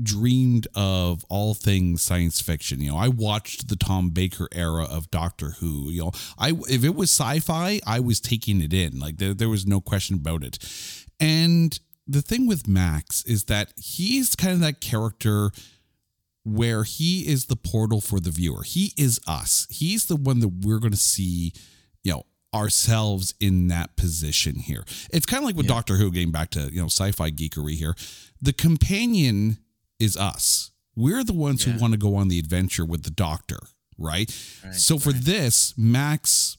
dreamed of all things science fiction. You know, I watched the Tom Baker era of Doctor Who. You know, I if it was sci-fi, I was taking it in. Like there, there was no question about it. And the thing with Max is that he's kind of that character where he is the portal for the viewer. He is us. He's the one that we're going to see, you know, ourselves in that position here. It's kind of like with Doctor Who, getting back to, you know, sci fi geekery here. The companion is us. We're the ones Yeah. who want to go on the adventure with the doctor, right? Right, so for right. this, Max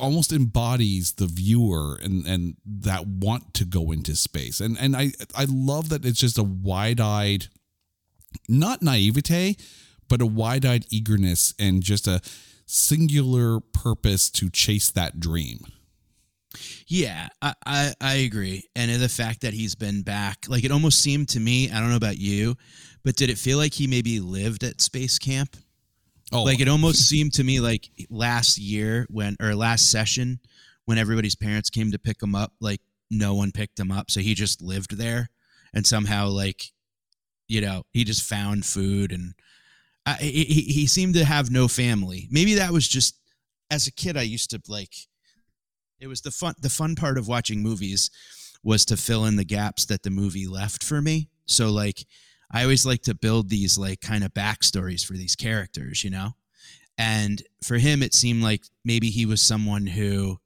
almost embodies the viewer and and that want to go into space. And and I I love that it's just a wide-eyed not naivete, but a wide-eyed eagerness and just a singular purpose to chase that dream. Yeah, I, I I agree, and the fact that he's been back, like it almost seemed to me. I don't know about you, but did it feel like he maybe lived at space camp? Oh, Like it almost seemed to me like last year when or last session when everybody's parents came to pick him up, like no one picked him up, so he just lived there, and somehow like, you know, he just found food and he he seemed to have no family. Maybe that was just as a kid. I used to like. It was the fun. The fun part of watching movies was to fill in the gaps that the movie left for me. So like, I always like to build these like kind of backstories for these characters, you know. And for him, it seemed like maybe he was someone who,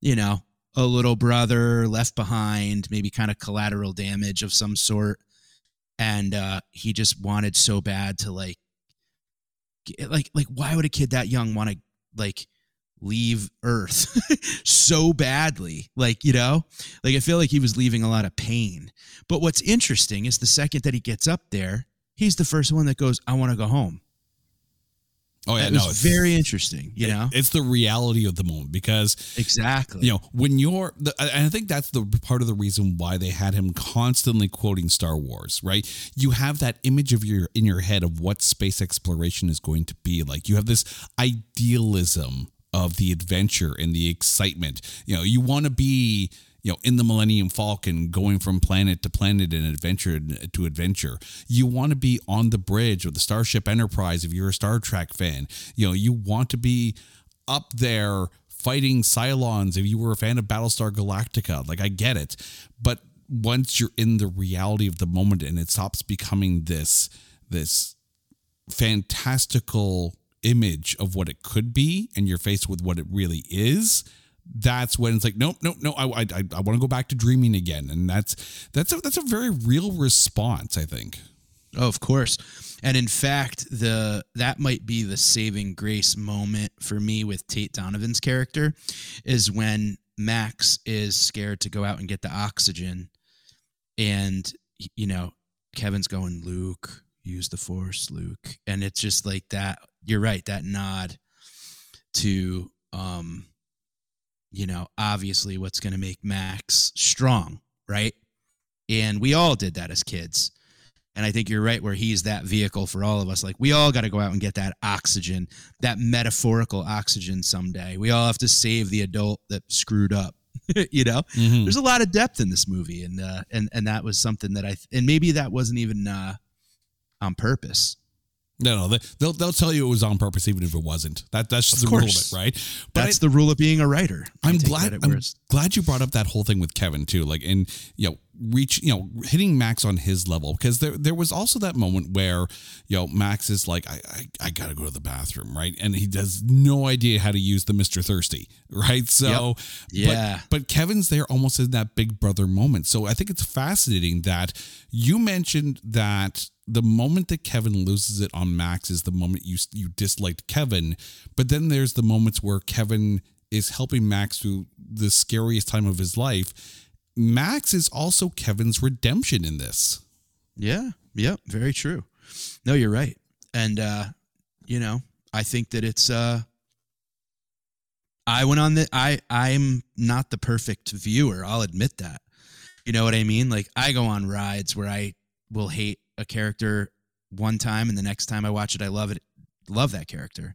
you know, a little brother left behind, maybe kind of collateral damage of some sort. And uh, he just wanted so bad to like, like, like, why would a kid that young want to like leave Earth so badly? Like, you know, like I feel like he was leaving a lot of pain. But what's interesting is the second that he gets up there, he's the first one that goes, "I want to go home." Oh yeah, That no, it's very interesting. You know, it's the reality of the moment because exactly. you know when you're the, and i think that's the part of the reason why they had him constantly quoting star wars right you have that image of your in your head of what space exploration is going to be like you have this idealism of the adventure and the excitement you know you want to be you know in the millennium falcon going from planet to planet and adventure to adventure you want to be on the bridge of the starship enterprise if you're a star trek fan you know you want to be up there fighting Cylons if you were a fan of Battlestar Galactica. Like I get it. But once you're in the reality of the moment and it stops becoming this this fantastical image of what it could be and you're faced with what it really is, that's when it's like nope nope no I I, I want to go back to dreaming again and that's that's a that's a very real response I think. Oh, of course. And in fact, the that might be the saving grace moment for me with Tate Donovan's character is when Max is scared to go out and get the oxygen and you know, Kevin's going, Luke, use the force, Luke. And it's just like that, you're right, that nod to um, you know, obviously what's gonna make Max strong, right? And we all did that as kids. And I think you're right where he's that vehicle for all of us. Like we all got to go out and get that oxygen, that metaphorical oxygen someday. We all have to save the adult that screwed up. you know, Mhm. there's a lot of depth in this movie, and uh, and and that was something that I and maybe that wasn't even uh, on purpose. No, no, they- they'll they'll tell you it was on purpose even if it wasn't. That that's just Of the rule of it, right? But That's the rule of being a writer. I I'm glad. I'm glad you brought up that whole thing with Kevin too. Like, and you know, reach, you know, hitting Max on his level because there there was also that moment where you know Max is like, I I, I gotta go to the bathroom, right? And he does no idea how to use the Mister Thirsty, right? So Yeah. but, but Kevin's there almost in that big brother moment. So I think it's fascinating that you mentioned that the moment that Kevin loses it on Max is the moment you you disliked Kevin, but then there's the moments where Kevin is helping Max through the scariest time of his life. Max is also Kevin's redemption in this. Yeah. Yep. Very true. No, you're right. And uh, you know, I think that it's uh I went on the I I'm not the perfect viewer. I'll admit that. You know what I mean? Like I go on rides where I will hate a character one time and the next time I watch it I love it love that character.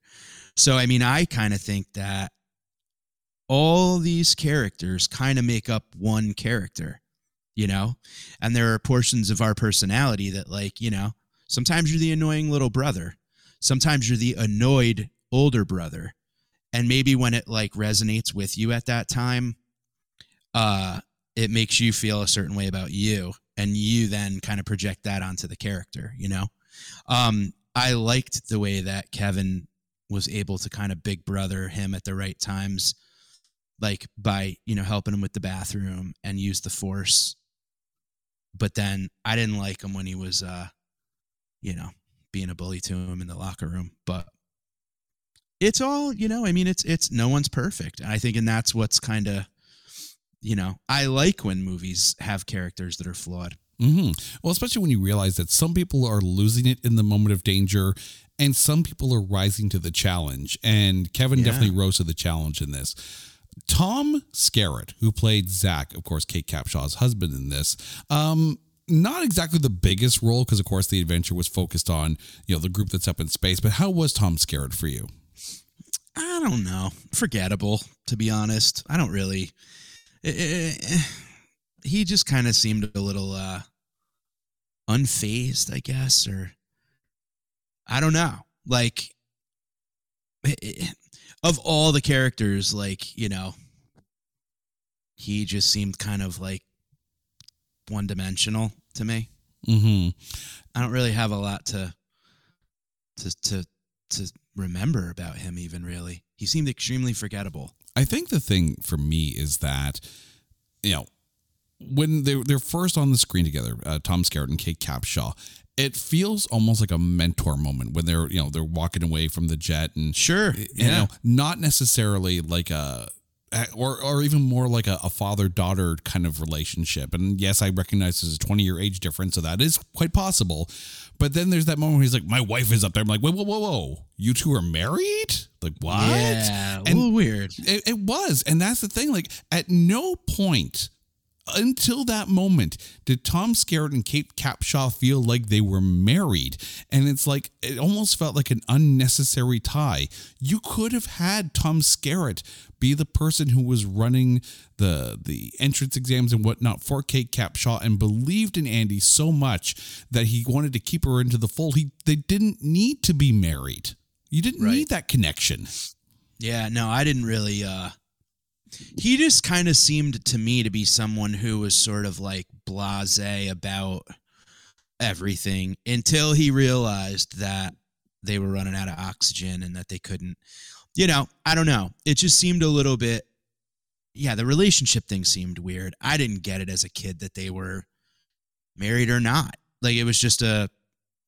So I mean I kind of think that all these characters kind of make up one character, you know? And there are portions of our personality that like, you know, sometimes you're the annoying little brother. Sometimes you're the annoyed older brother. And maybe when it like resonates with you at that time, uh it makes you feel a certain way about you and you then kind of project that onto the character, you know? Um I liked the way that Kevin was able to kind of big brother him at the right times like by you know helping him with the bathroom and use the force but then i didn't like him when he was uh you know being a bully to him in the locker room but it's all you know i mean it's it's no one's perfect and i think and that's what's kind of you know i like when movies have characters that are flawed hmm Well, especially when you realize that some people are losing it in the moment of danger and some people are rising to the challenge. And Kevin Yeah. definitely rose to the challenge in this. Tom Skerritt, who played Zach, of course, Kate Capshaw's husband in this, um, not exactly the biggest role because, of course, the adventure was focused on you know the group that's up in space. But how was Tom Skerritt for you? I don't know. Forgettable, to be honest. I don't really. eh, eh, eh, he just kind of seemed a little uh unfazed, I guess, or I don't know. Like, eh, of all the characters, like you know, he just seemed kind of like one dimensional to me. Mm-hmm. I don't really have a lot to to to to remember about him. Even really, he seemed extremely forgettable. I think the thing for me is that, you know, when they're they're first on the screen together, uh, Tom Skerritt and Kate Capshaw, it feels almost like a mentor moment when they're you know they're walking away from the jet and Sure, you yeah. know not necessarily like a or or even more like a, a father daughter kind of relationship. And yes, I recognize there's a 20 year age difference, so that is quite possible. But then there's that moment where he's like, "My wife is up there." I'm like, "Whoa, whoa, whoa, whoa! You two are married? Like what?" Yeah, a little weird. It, it was. And that's the thing. Like, at no point until that moment did Tom Skerritt and Kate Capshaw feel like they were married. And it's like, it almost felt like an unnecessary tie. You could have had Tom Skerritt be the person who was running the the entrance exams and whatnot for Kate Capshaw and believed in Andy so much that he wanted to keep her into the fold. He they didn't need to be married. You didn't Right. need that connection. Yeah, no, I didn't really uh he just kind of seemed to me to be someone who was sort of like blasé about everything until he realized that they were running out of oxygen and that they couldn't you know, I don't know. It just seemed a little bit yeah, the relationship thing seemed weird. I didn't get it as a kid that they were married or not. Like it was just a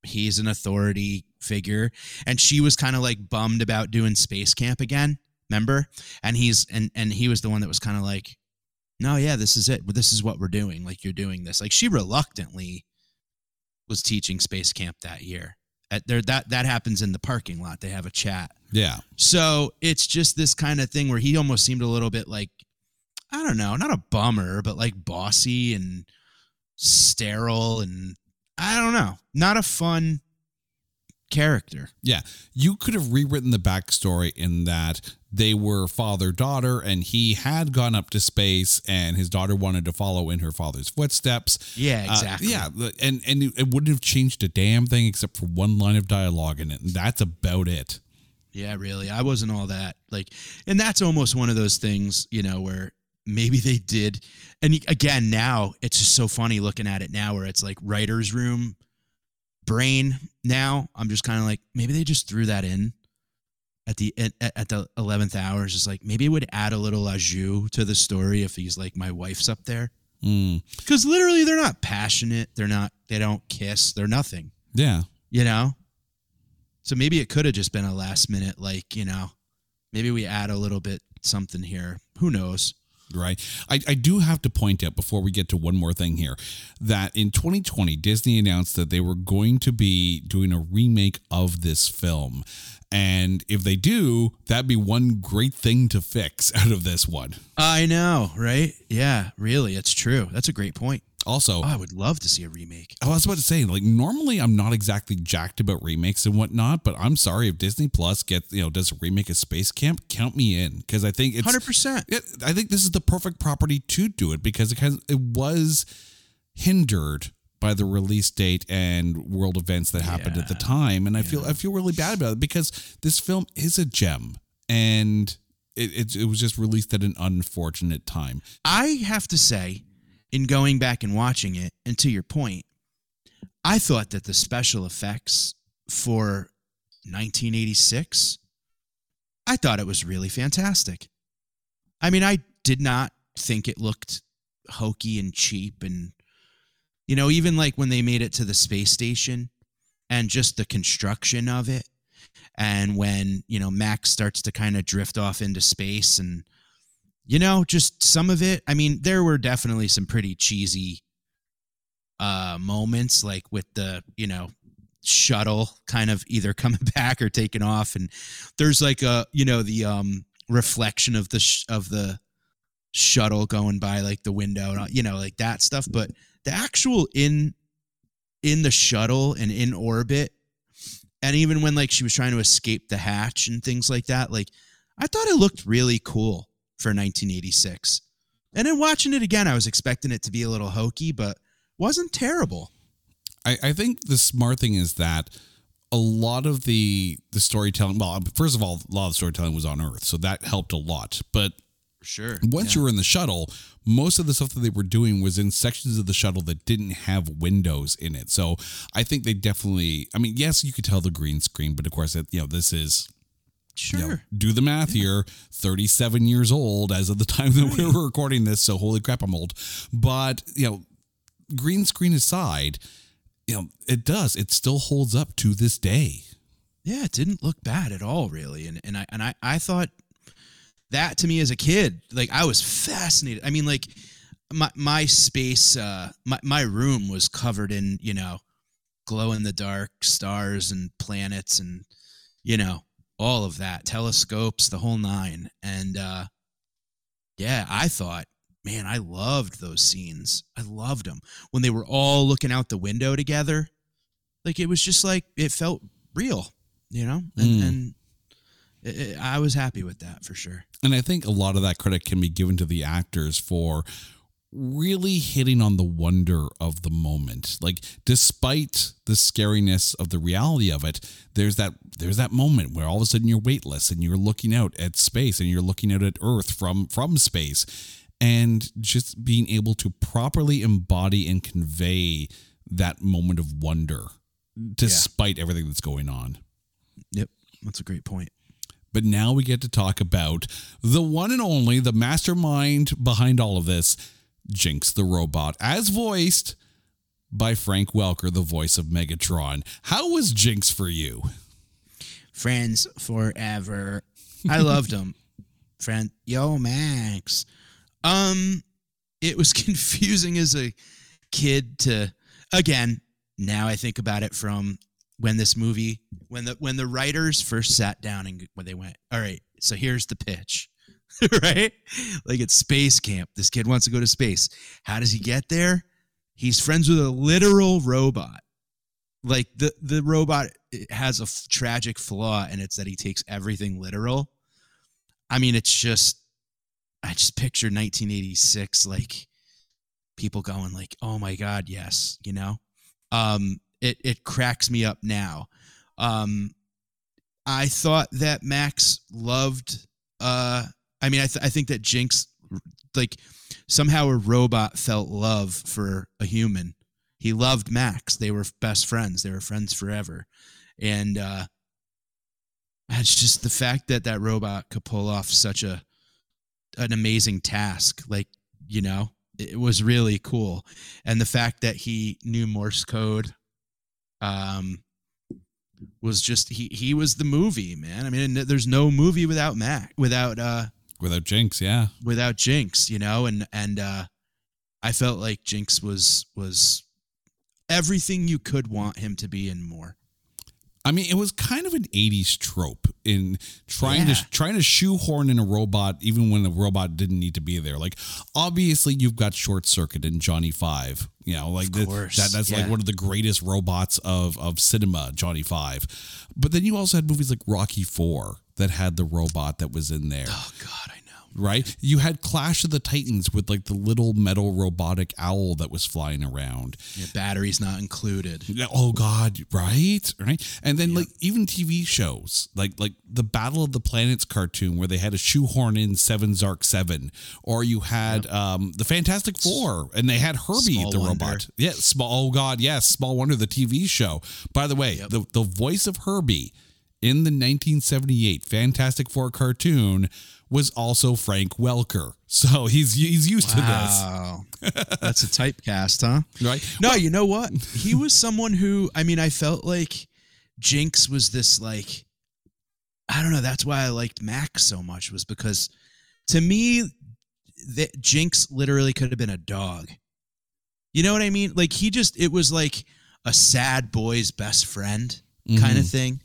he's an authority figure and she was kind of like bummed about doing space camp again remember and he's and and he was the one that was kind of like no yeah this is it. This is what we're doing. Like you're doing this. Like she reluctantly was teaching space camp that year. At there that that happens in the parking lot. They have a chat. Yeah. so it's just this kind of thing where he almost seemed a little bit like i don't know not a bummer but like bossy and sterile and i don't know not a fun character Yeah, you could have rewritten the backstory in that they were father daughter, and he had gone up to space, and his daughter wanted to follow in her father's footsteps. Yeah, Uh, exactly. yeah, and and it wouldn't have changed a damn thing except for one line of dialogue in it, and that's about it. Yeah, really. I wasn't all that like, and that's almost one of those things, you know, where maybe they did. And again, now it's just so funny looking at it now, where it's like writer's room brain. Now I'm just kind of like, maybe they just threw that in at the at, at the eleventh hour. It's just like maybe it would add a little ajou to the story if he's like, my wife's up there, Mm, because literally they're not passionate. They're not. They don't kiss. They're nothing yeah, you know so maybe it could have just been a last minute like you know maybe we add a little bit something here who knows right. I, I do have to point out before we get to one more thing here that in 2020, Disney announced that they were going to be doing a remake of this film. And if they do, that'd be one great thing to fix out of this one. i know right yeah really it's true that's a great point Also, oh, i would love to see a remake. I was about to say, like, normally I'm not exactly jacked about remakes and whatnot, but I'm sorry if Disney Plus gets, you know, does a remake of Space Camp, count me in because I think it's 100% it, I think this is the perfect property to do it because it has it was hindered by the release date and world events that happened at the time, and I feel I feel really bad about it because this film is a gem and it it, it was just released at an unfortunate time. i have to say in going back and watching it and to your point i thought that the special effects for 1986 i thought it was really fantastic I mean, I did not think it looked hokey and cheap. And, you know, even like when they made it to the space station and just the construction of it. And when, you know, Max starts to kind of drift off into space and, you know, just some of it. I mean, there were definitely some pretty cheesy uh moments like with the, you know, shuttle kind of either coming back or taking off. And there's like a, you know, the um reflection of the sh- of the shuttle going by like the window and you know like that stuff. But the actual in in the shuttle and in orbit and even when like she was trying to escape the hatch and things like that like i thought it looked really cool for 1986 and then watching it again i was expecting it to be a little hokey but wasn't terrible I, I think the smart thing is that a lot of the the storytelling well um, first of all a lot of the storytelling was on earth so that helped a lot but Sure. Once you were in the shuttle, most of the stuff that they were doing was in sections of the shuttle that didn't have windows in it. So I think they definitely. I mean, yes, you could tell the green screen, but of course, it, you know, this is. Sure. You know, do the math here. Thirty-seven years old as of the time that we were recording this. So holy crap, I'm old. But you know, green screen aside, you know, it does. It still holds up to this day. Yeah, it didn't look bad at all, really. And and I and I, I thought that to me as a kid, like I was fascinated. I mean, like my my space, uh, my my room was covered in you know glow in the dark stars and planets and you know all of that telescopes the whole nine. And uh yeah i thought man i loved those scenes. I loved them when they were all looking out the window together like it was just like it felt real you know? And, Mm. and it, it- i was happy with that for sure. And I think a lot of that credit can be given to the actors for really hitting on the wonder of the moment. Like despite the scariness of the reality of it, there's that there's that moment where all of a sudden you're weightless and you're looking out at space and you're looking out at Earth from from space and just being able to properly embody and convey that moment of wonder despite everything that's going on. yep that's a great point But now we get to talk about the one and only, the mastermind behind all of this, Jinx the robot, as voiced by Frank Welker, the voice of Megatron. How was Jinx for you? friends forever. I loved him. Friend, yo, Max. Um, it was confusing as a kid to, again. Now I think about it from when this movie, when the when the writers first sat down and when they went, all right, so here's the pitch, right? Like it's space camp. This kid wants to go to space. How does he get there? He's friends with a literal robot like the the robot has a f- tragic flaw and it's that he takes everything literal i mean it's just i just picture 1986 like people going like oh my god yes you know um it it cracks me up now um i thought that max loved uh i mean i, th- I think that jinx like somehow a robot felt love for a human he loved Max. They were best friends. They were friends forever. And uh it's just the fact that that robot could pull off such a an amazing task. Like, you know, it was really cool. And the fact that he knew Morse code um was just he he was the movie, man. I mean, there's no movie without Mac without uh Without Jinx, yeah. without Jinx, you know, and and uh I felt like Jinx was was everything you could want him to be and more. I mean, it was kind of an '80s trope in trying Yeah. to trying to shoehorn in a robot, even when the robot didn't need to be there. Like, obviously, you've got Short Circuit and Johnny Five. You know, like the- that. That's like one of the greatest robots of of cinema, Johnny Five. But then you also had movies like Rocky Four that had the robot that was in there. Oh God, I know. Right? You had Clash of the Titans with like the little metal robotic owl that was flying around. Yeah, batteries not included. Oh God, right, right. And then like even TV shows, like like the Battle of the Planets cartoon, where they had to shoehorn in Seven Zark Seven, or you had um the Fantastic Four, and they had Herbie Small the Wonder. robot. Yeah, small. Oh God, yes, Small Wonder, the TV show. By the way, the the voice of Herbie in the 1978 Fantastic Four cartoon was also Frank Welker. So he's he's used Wow, to this. that's a typecast, huh? right? No, you know what? He was someone who I mean, I felt like Jinx was this like I don't know. That's why I liked Max so much was because to me, that Jinx literally could have been a dog. You know what I mean? Like he just it was like a sad boy's best friend kind of mm-hmm. thing.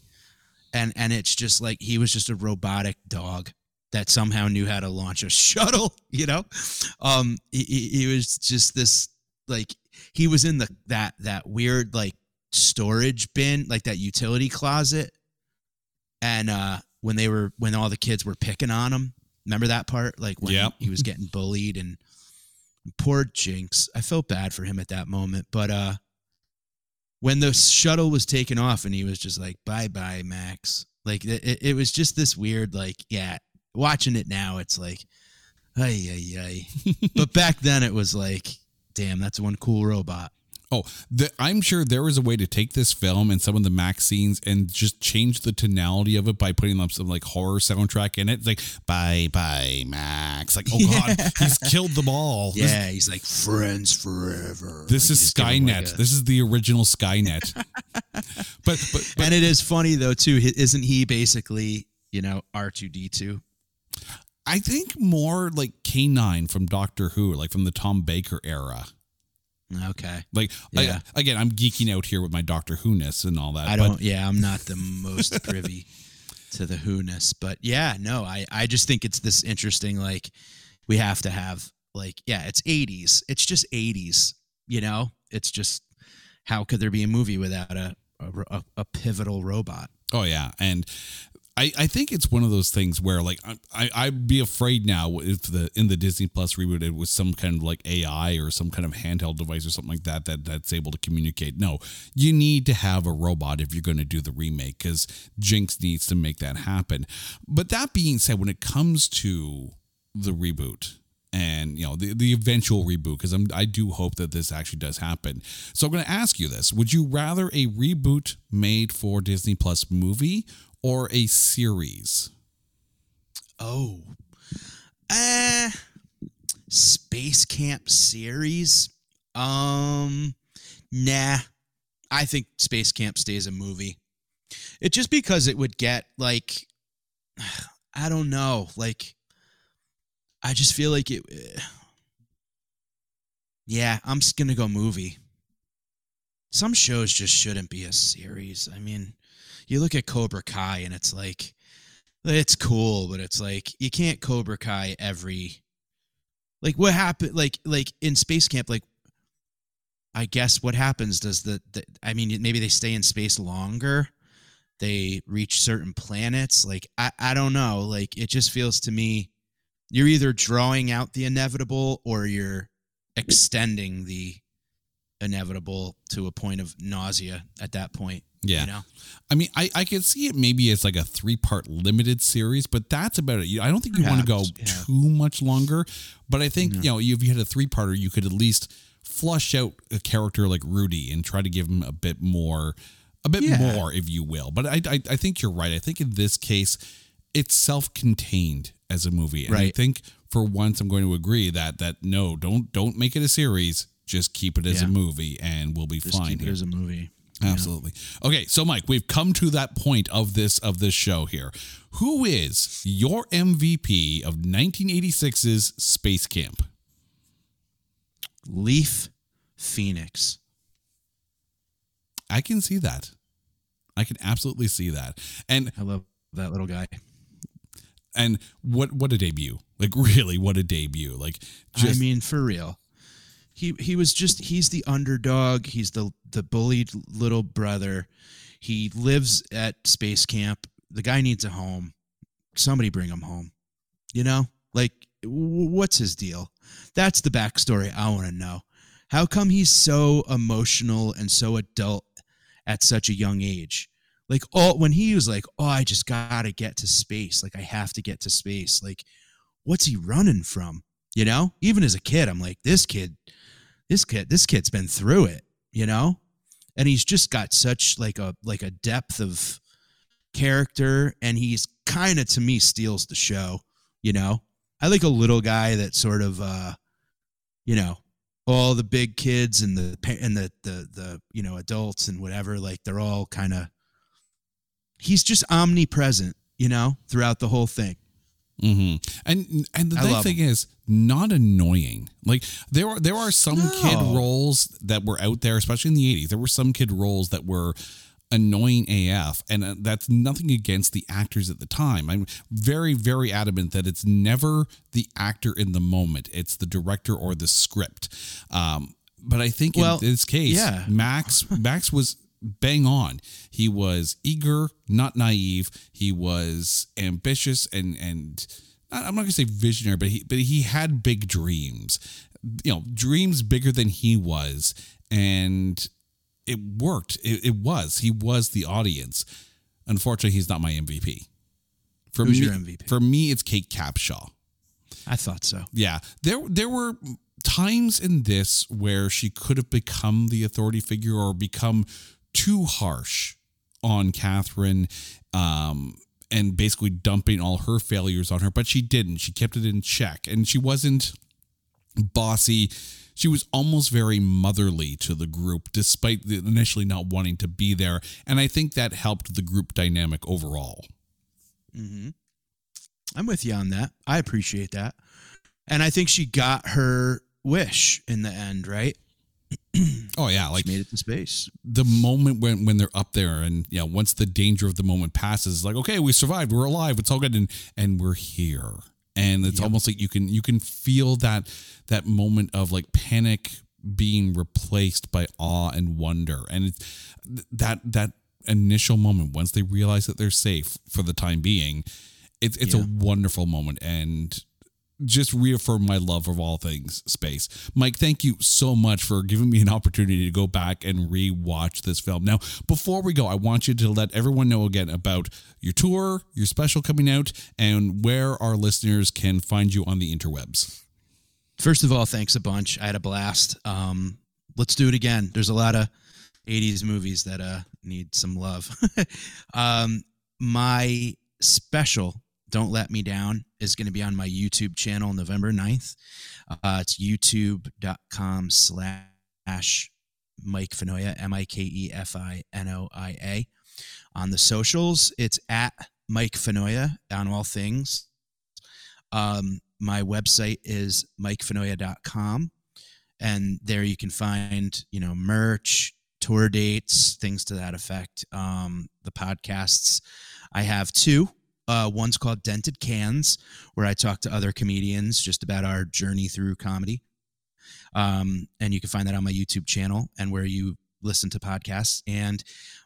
And and it's just like he was just a robotic dog that somehow knew how to launch a shuttle, you know? Um he, he, he was just this like he was in the that that weird like storage bin, like that utility closet. And uh when they were when all the kids were picking on him, remember that part? Like when Yep. he was getting bullied and poor Jinx. I felt bad for him at that moment, but uh when the shuttle was taken off and he was just like bye bye Max. Like it- it was just this weird like yeah, watching it now it's like Ay, ay, ay. but back then it was like, damn, that's one cool robot. Oh, the, I'm sure there was a way to take this film and some of the Max scenes and just change the tonality of it by putting up some like horror soundtrack in it. It's like bye bye Max. Like oh god, he's killed them all. This- Yeah, he's like friends forever. This, Like, is just give him, Skynet. like, a- this is the original Skynet. but, but but and it is funny though too. Isn't he basically you know R two D two? I think more like K9 from Doctor Who, like from the Tom Baker era. Okay. Like I- Yeah. again, I'm geeking out here with my Doctor Who ness and all that. I don't. Yeah, I'm not the most privy to the who-ness, but yeah, no, I I just think it's this interesting. Like, we have to have like, yeah, it's 80s. It's just 80s. You know, it's just how could there be a movie without a, a, a pivotal robot? Oh yeah, and I, I think it's one of those things where like I, I I'd be afraid now if the in the Disney Plus reboot it was some kind of like AI or some kind of handheld device or something like that that that's able to communicate. No, you need to have a robot if you're going to do the remake because Jinx needs to make that happen. But that being said, when it comes to the reboot and you know the, the eventual reboot because i do hope that this actually does happen so i'm going to ask you this would you rather a reboot made for disney plus movie or a series Oh, uh, Space Camp series. Um, nah. I think Space Camp stays a movie. It just because it would get like, I don't know, like, I just feel like it. Yeah, I'm just gonna go movie. Some shows just shouldn't be a series. I mean, you look at Cobra Kai and it's like it's cool, but it's like you can't Cobra Kai every like what happened like like in Space Camp like I guess what happens does the, the I mean maybe they stay in space longer they reach certain planets like I I don't know like it just feels to me you're either drawing out the inevitable or you're extending the inevitable to a point of nausea at that point Yeah. you know? I mean i i could see it maybe as like a three part limited series but that's about it. I don't think you want to go yeah. too much longer but i think you know if you had a three parter you could at least flush out a character like rudy and try to give him a bit more a bit Yeah. more if you will. But I, I i think you're right. I think in this case it's self-contained as a movie. And i think for once i'm going to agree that that no don't don't make it a series. Just keep it as a movie and we'll be just fine keep it here. as a movie Absolutely. Okay, so Mike, we've come to that point of this of this show here. Who is your MVP of 1986's Space Camp? Leaf Phoenix. I can see that. I can absolutely see that. And I love that little guy. and what what a debut. Like really what a debut. Like just I mean, for real. He he was just he's the underdog. He's the the bullied little brother. He lives at space camp. The guy needs a home. Somebody bring him home. You know, like what's his deal? That's the backstory I want to know. How come he's so emotional and so adult at such a young age? Like all when he was like, "Oh, I just gotta get to space. Like I have to get to space." Like, what's he running from? You know, even as a kid, I'm like, this kid, this kid, this kid's been through it. You know, and he's just got such like a like a depth of character, and he's kind of to me steals the show. You know, I like a little guy that sort of, uh you know, all the big kids and the and the the the you know adults and whatever, like they're all kind of. He's just omnipresent, you know, throughout the whole thing. Mm-hmm. And and the I nice love thing is not annoying. Like there are there are some kid roles that were out there, especially in the 80s. There were some kid roles that were annoying AF and uh, that's nothing against the actors at the time. I'm very very adamant that it's never the actor in the moment. It's the director or the script. Um but I think Well, in this case yeah. Max Max was bang on. He was eager, not naive. He was ambitious and and I'm not gonna say visionary, but he but he had big dreams. You know, dreams bigger than he was, and it worked. It, it was. He was the audience. Unfortunately, he's not my MVP. For Who's me, your MVP? For me, it's Kate Capshaw. I thought so. Yeah, there there were times in this where she could have become the authority figure or become too harsh on Kathryn. Um, and basically dumping all her failures on her, but she didn't. She kept it in check and she wasn't bossy. She was almost very motherly to the group, despite initially not wanting to be there. And I think that helped the group dynamic overall. Mm-hmm. I'm with you on that. I appreciate that. And I think she got her wish in the end, right? oh yeah, like made it to space. The moment when when they're up there, and yeah, once the danger of the moment passes, like okay, we survived, we're alive, it's all good, and and we're here, and it's yep. almost like you can you can feel that that moment of like panic being replaced by awe and wonder, and it's that that initial moment once they realize that they're safe for the time being, it's it's yeah. a wonderful moment, and just reaffirm my love of all things space. Mike, thank you so much for giving me an opportunity to go back and re-watch this film. Now, before we go, I want you to let everyone know again about your tour, your special coming out, and where our listeners can find you on the interwebs. First of all, thanks a bunch. I had a blast. Um, let's do it again. There's a lot of 80s movies that uh, need some love. um, my special don't Let Me Down is going to be on my YouTube channel November 9th. Uh, it's youtube.com slash Mike Finoia, M I K E F I N O I A. On the socials, it's at Mike Finoia on all things. Um, my website is mikefinoia.com. And there you can find, you know, merch, tour dates, things to that effect. Um, the podcasts. I have two. Uh, one's called Dented Cans, where I talk to other comedians just about our journey through comedy. Um, and you can find that on my YouTube channel and where you listen to podcasts. And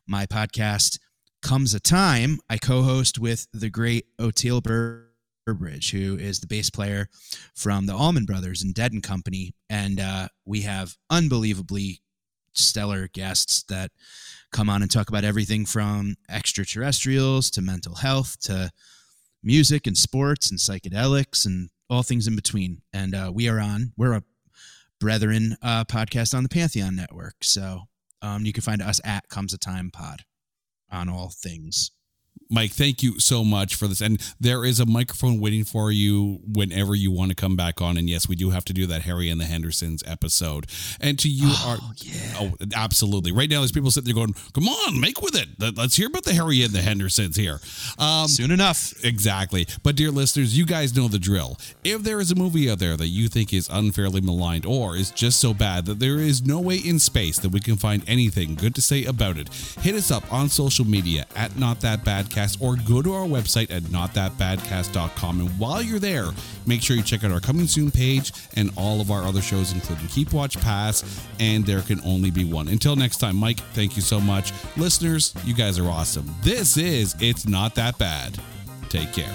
my podcast, Comes a Time, I co host with the great Oteil Burbridge, who is the bass player from the Allman Brothers and Dead and Company. And uh, we have unbelievably stellar guests that come on and talk about everything from extraterrestrials to mental health to music and sports and psychedelics and all things in between. And uh, we are on, we're a brethren uh, podcast on the Pantheon Network. So um, you can find us at Comes a Time Pod on all things. Mike, thank you so much for this. And there is a microphone waiting for you whenever you want to come back on. And yes, we do have to do that Harry and the Hendersons episode. And to you oh, are yeah. oh, absolutely. Right now there's people sitting there going, Come on, make with it. Let's hear about the Harry and the Hendersons here. Um, Soon enough. Exactly. But dear listeners, you guys know the drill. If there is a movie out there that you think is unfairly maligned or is just so bad that there is no way in space that we can find anything good to say about it, hit us up on social media at Not That Bad Podcast or go to our website at notthatbadcast.com. And while you're there, make sure you check out our coming soon page and all of our other shows, including Keep Watch Pass and There Can Only Be One. Until next time, Mike, thank you so much. Listeners, you guys are awesome. This is It's Not That Bad. Take care.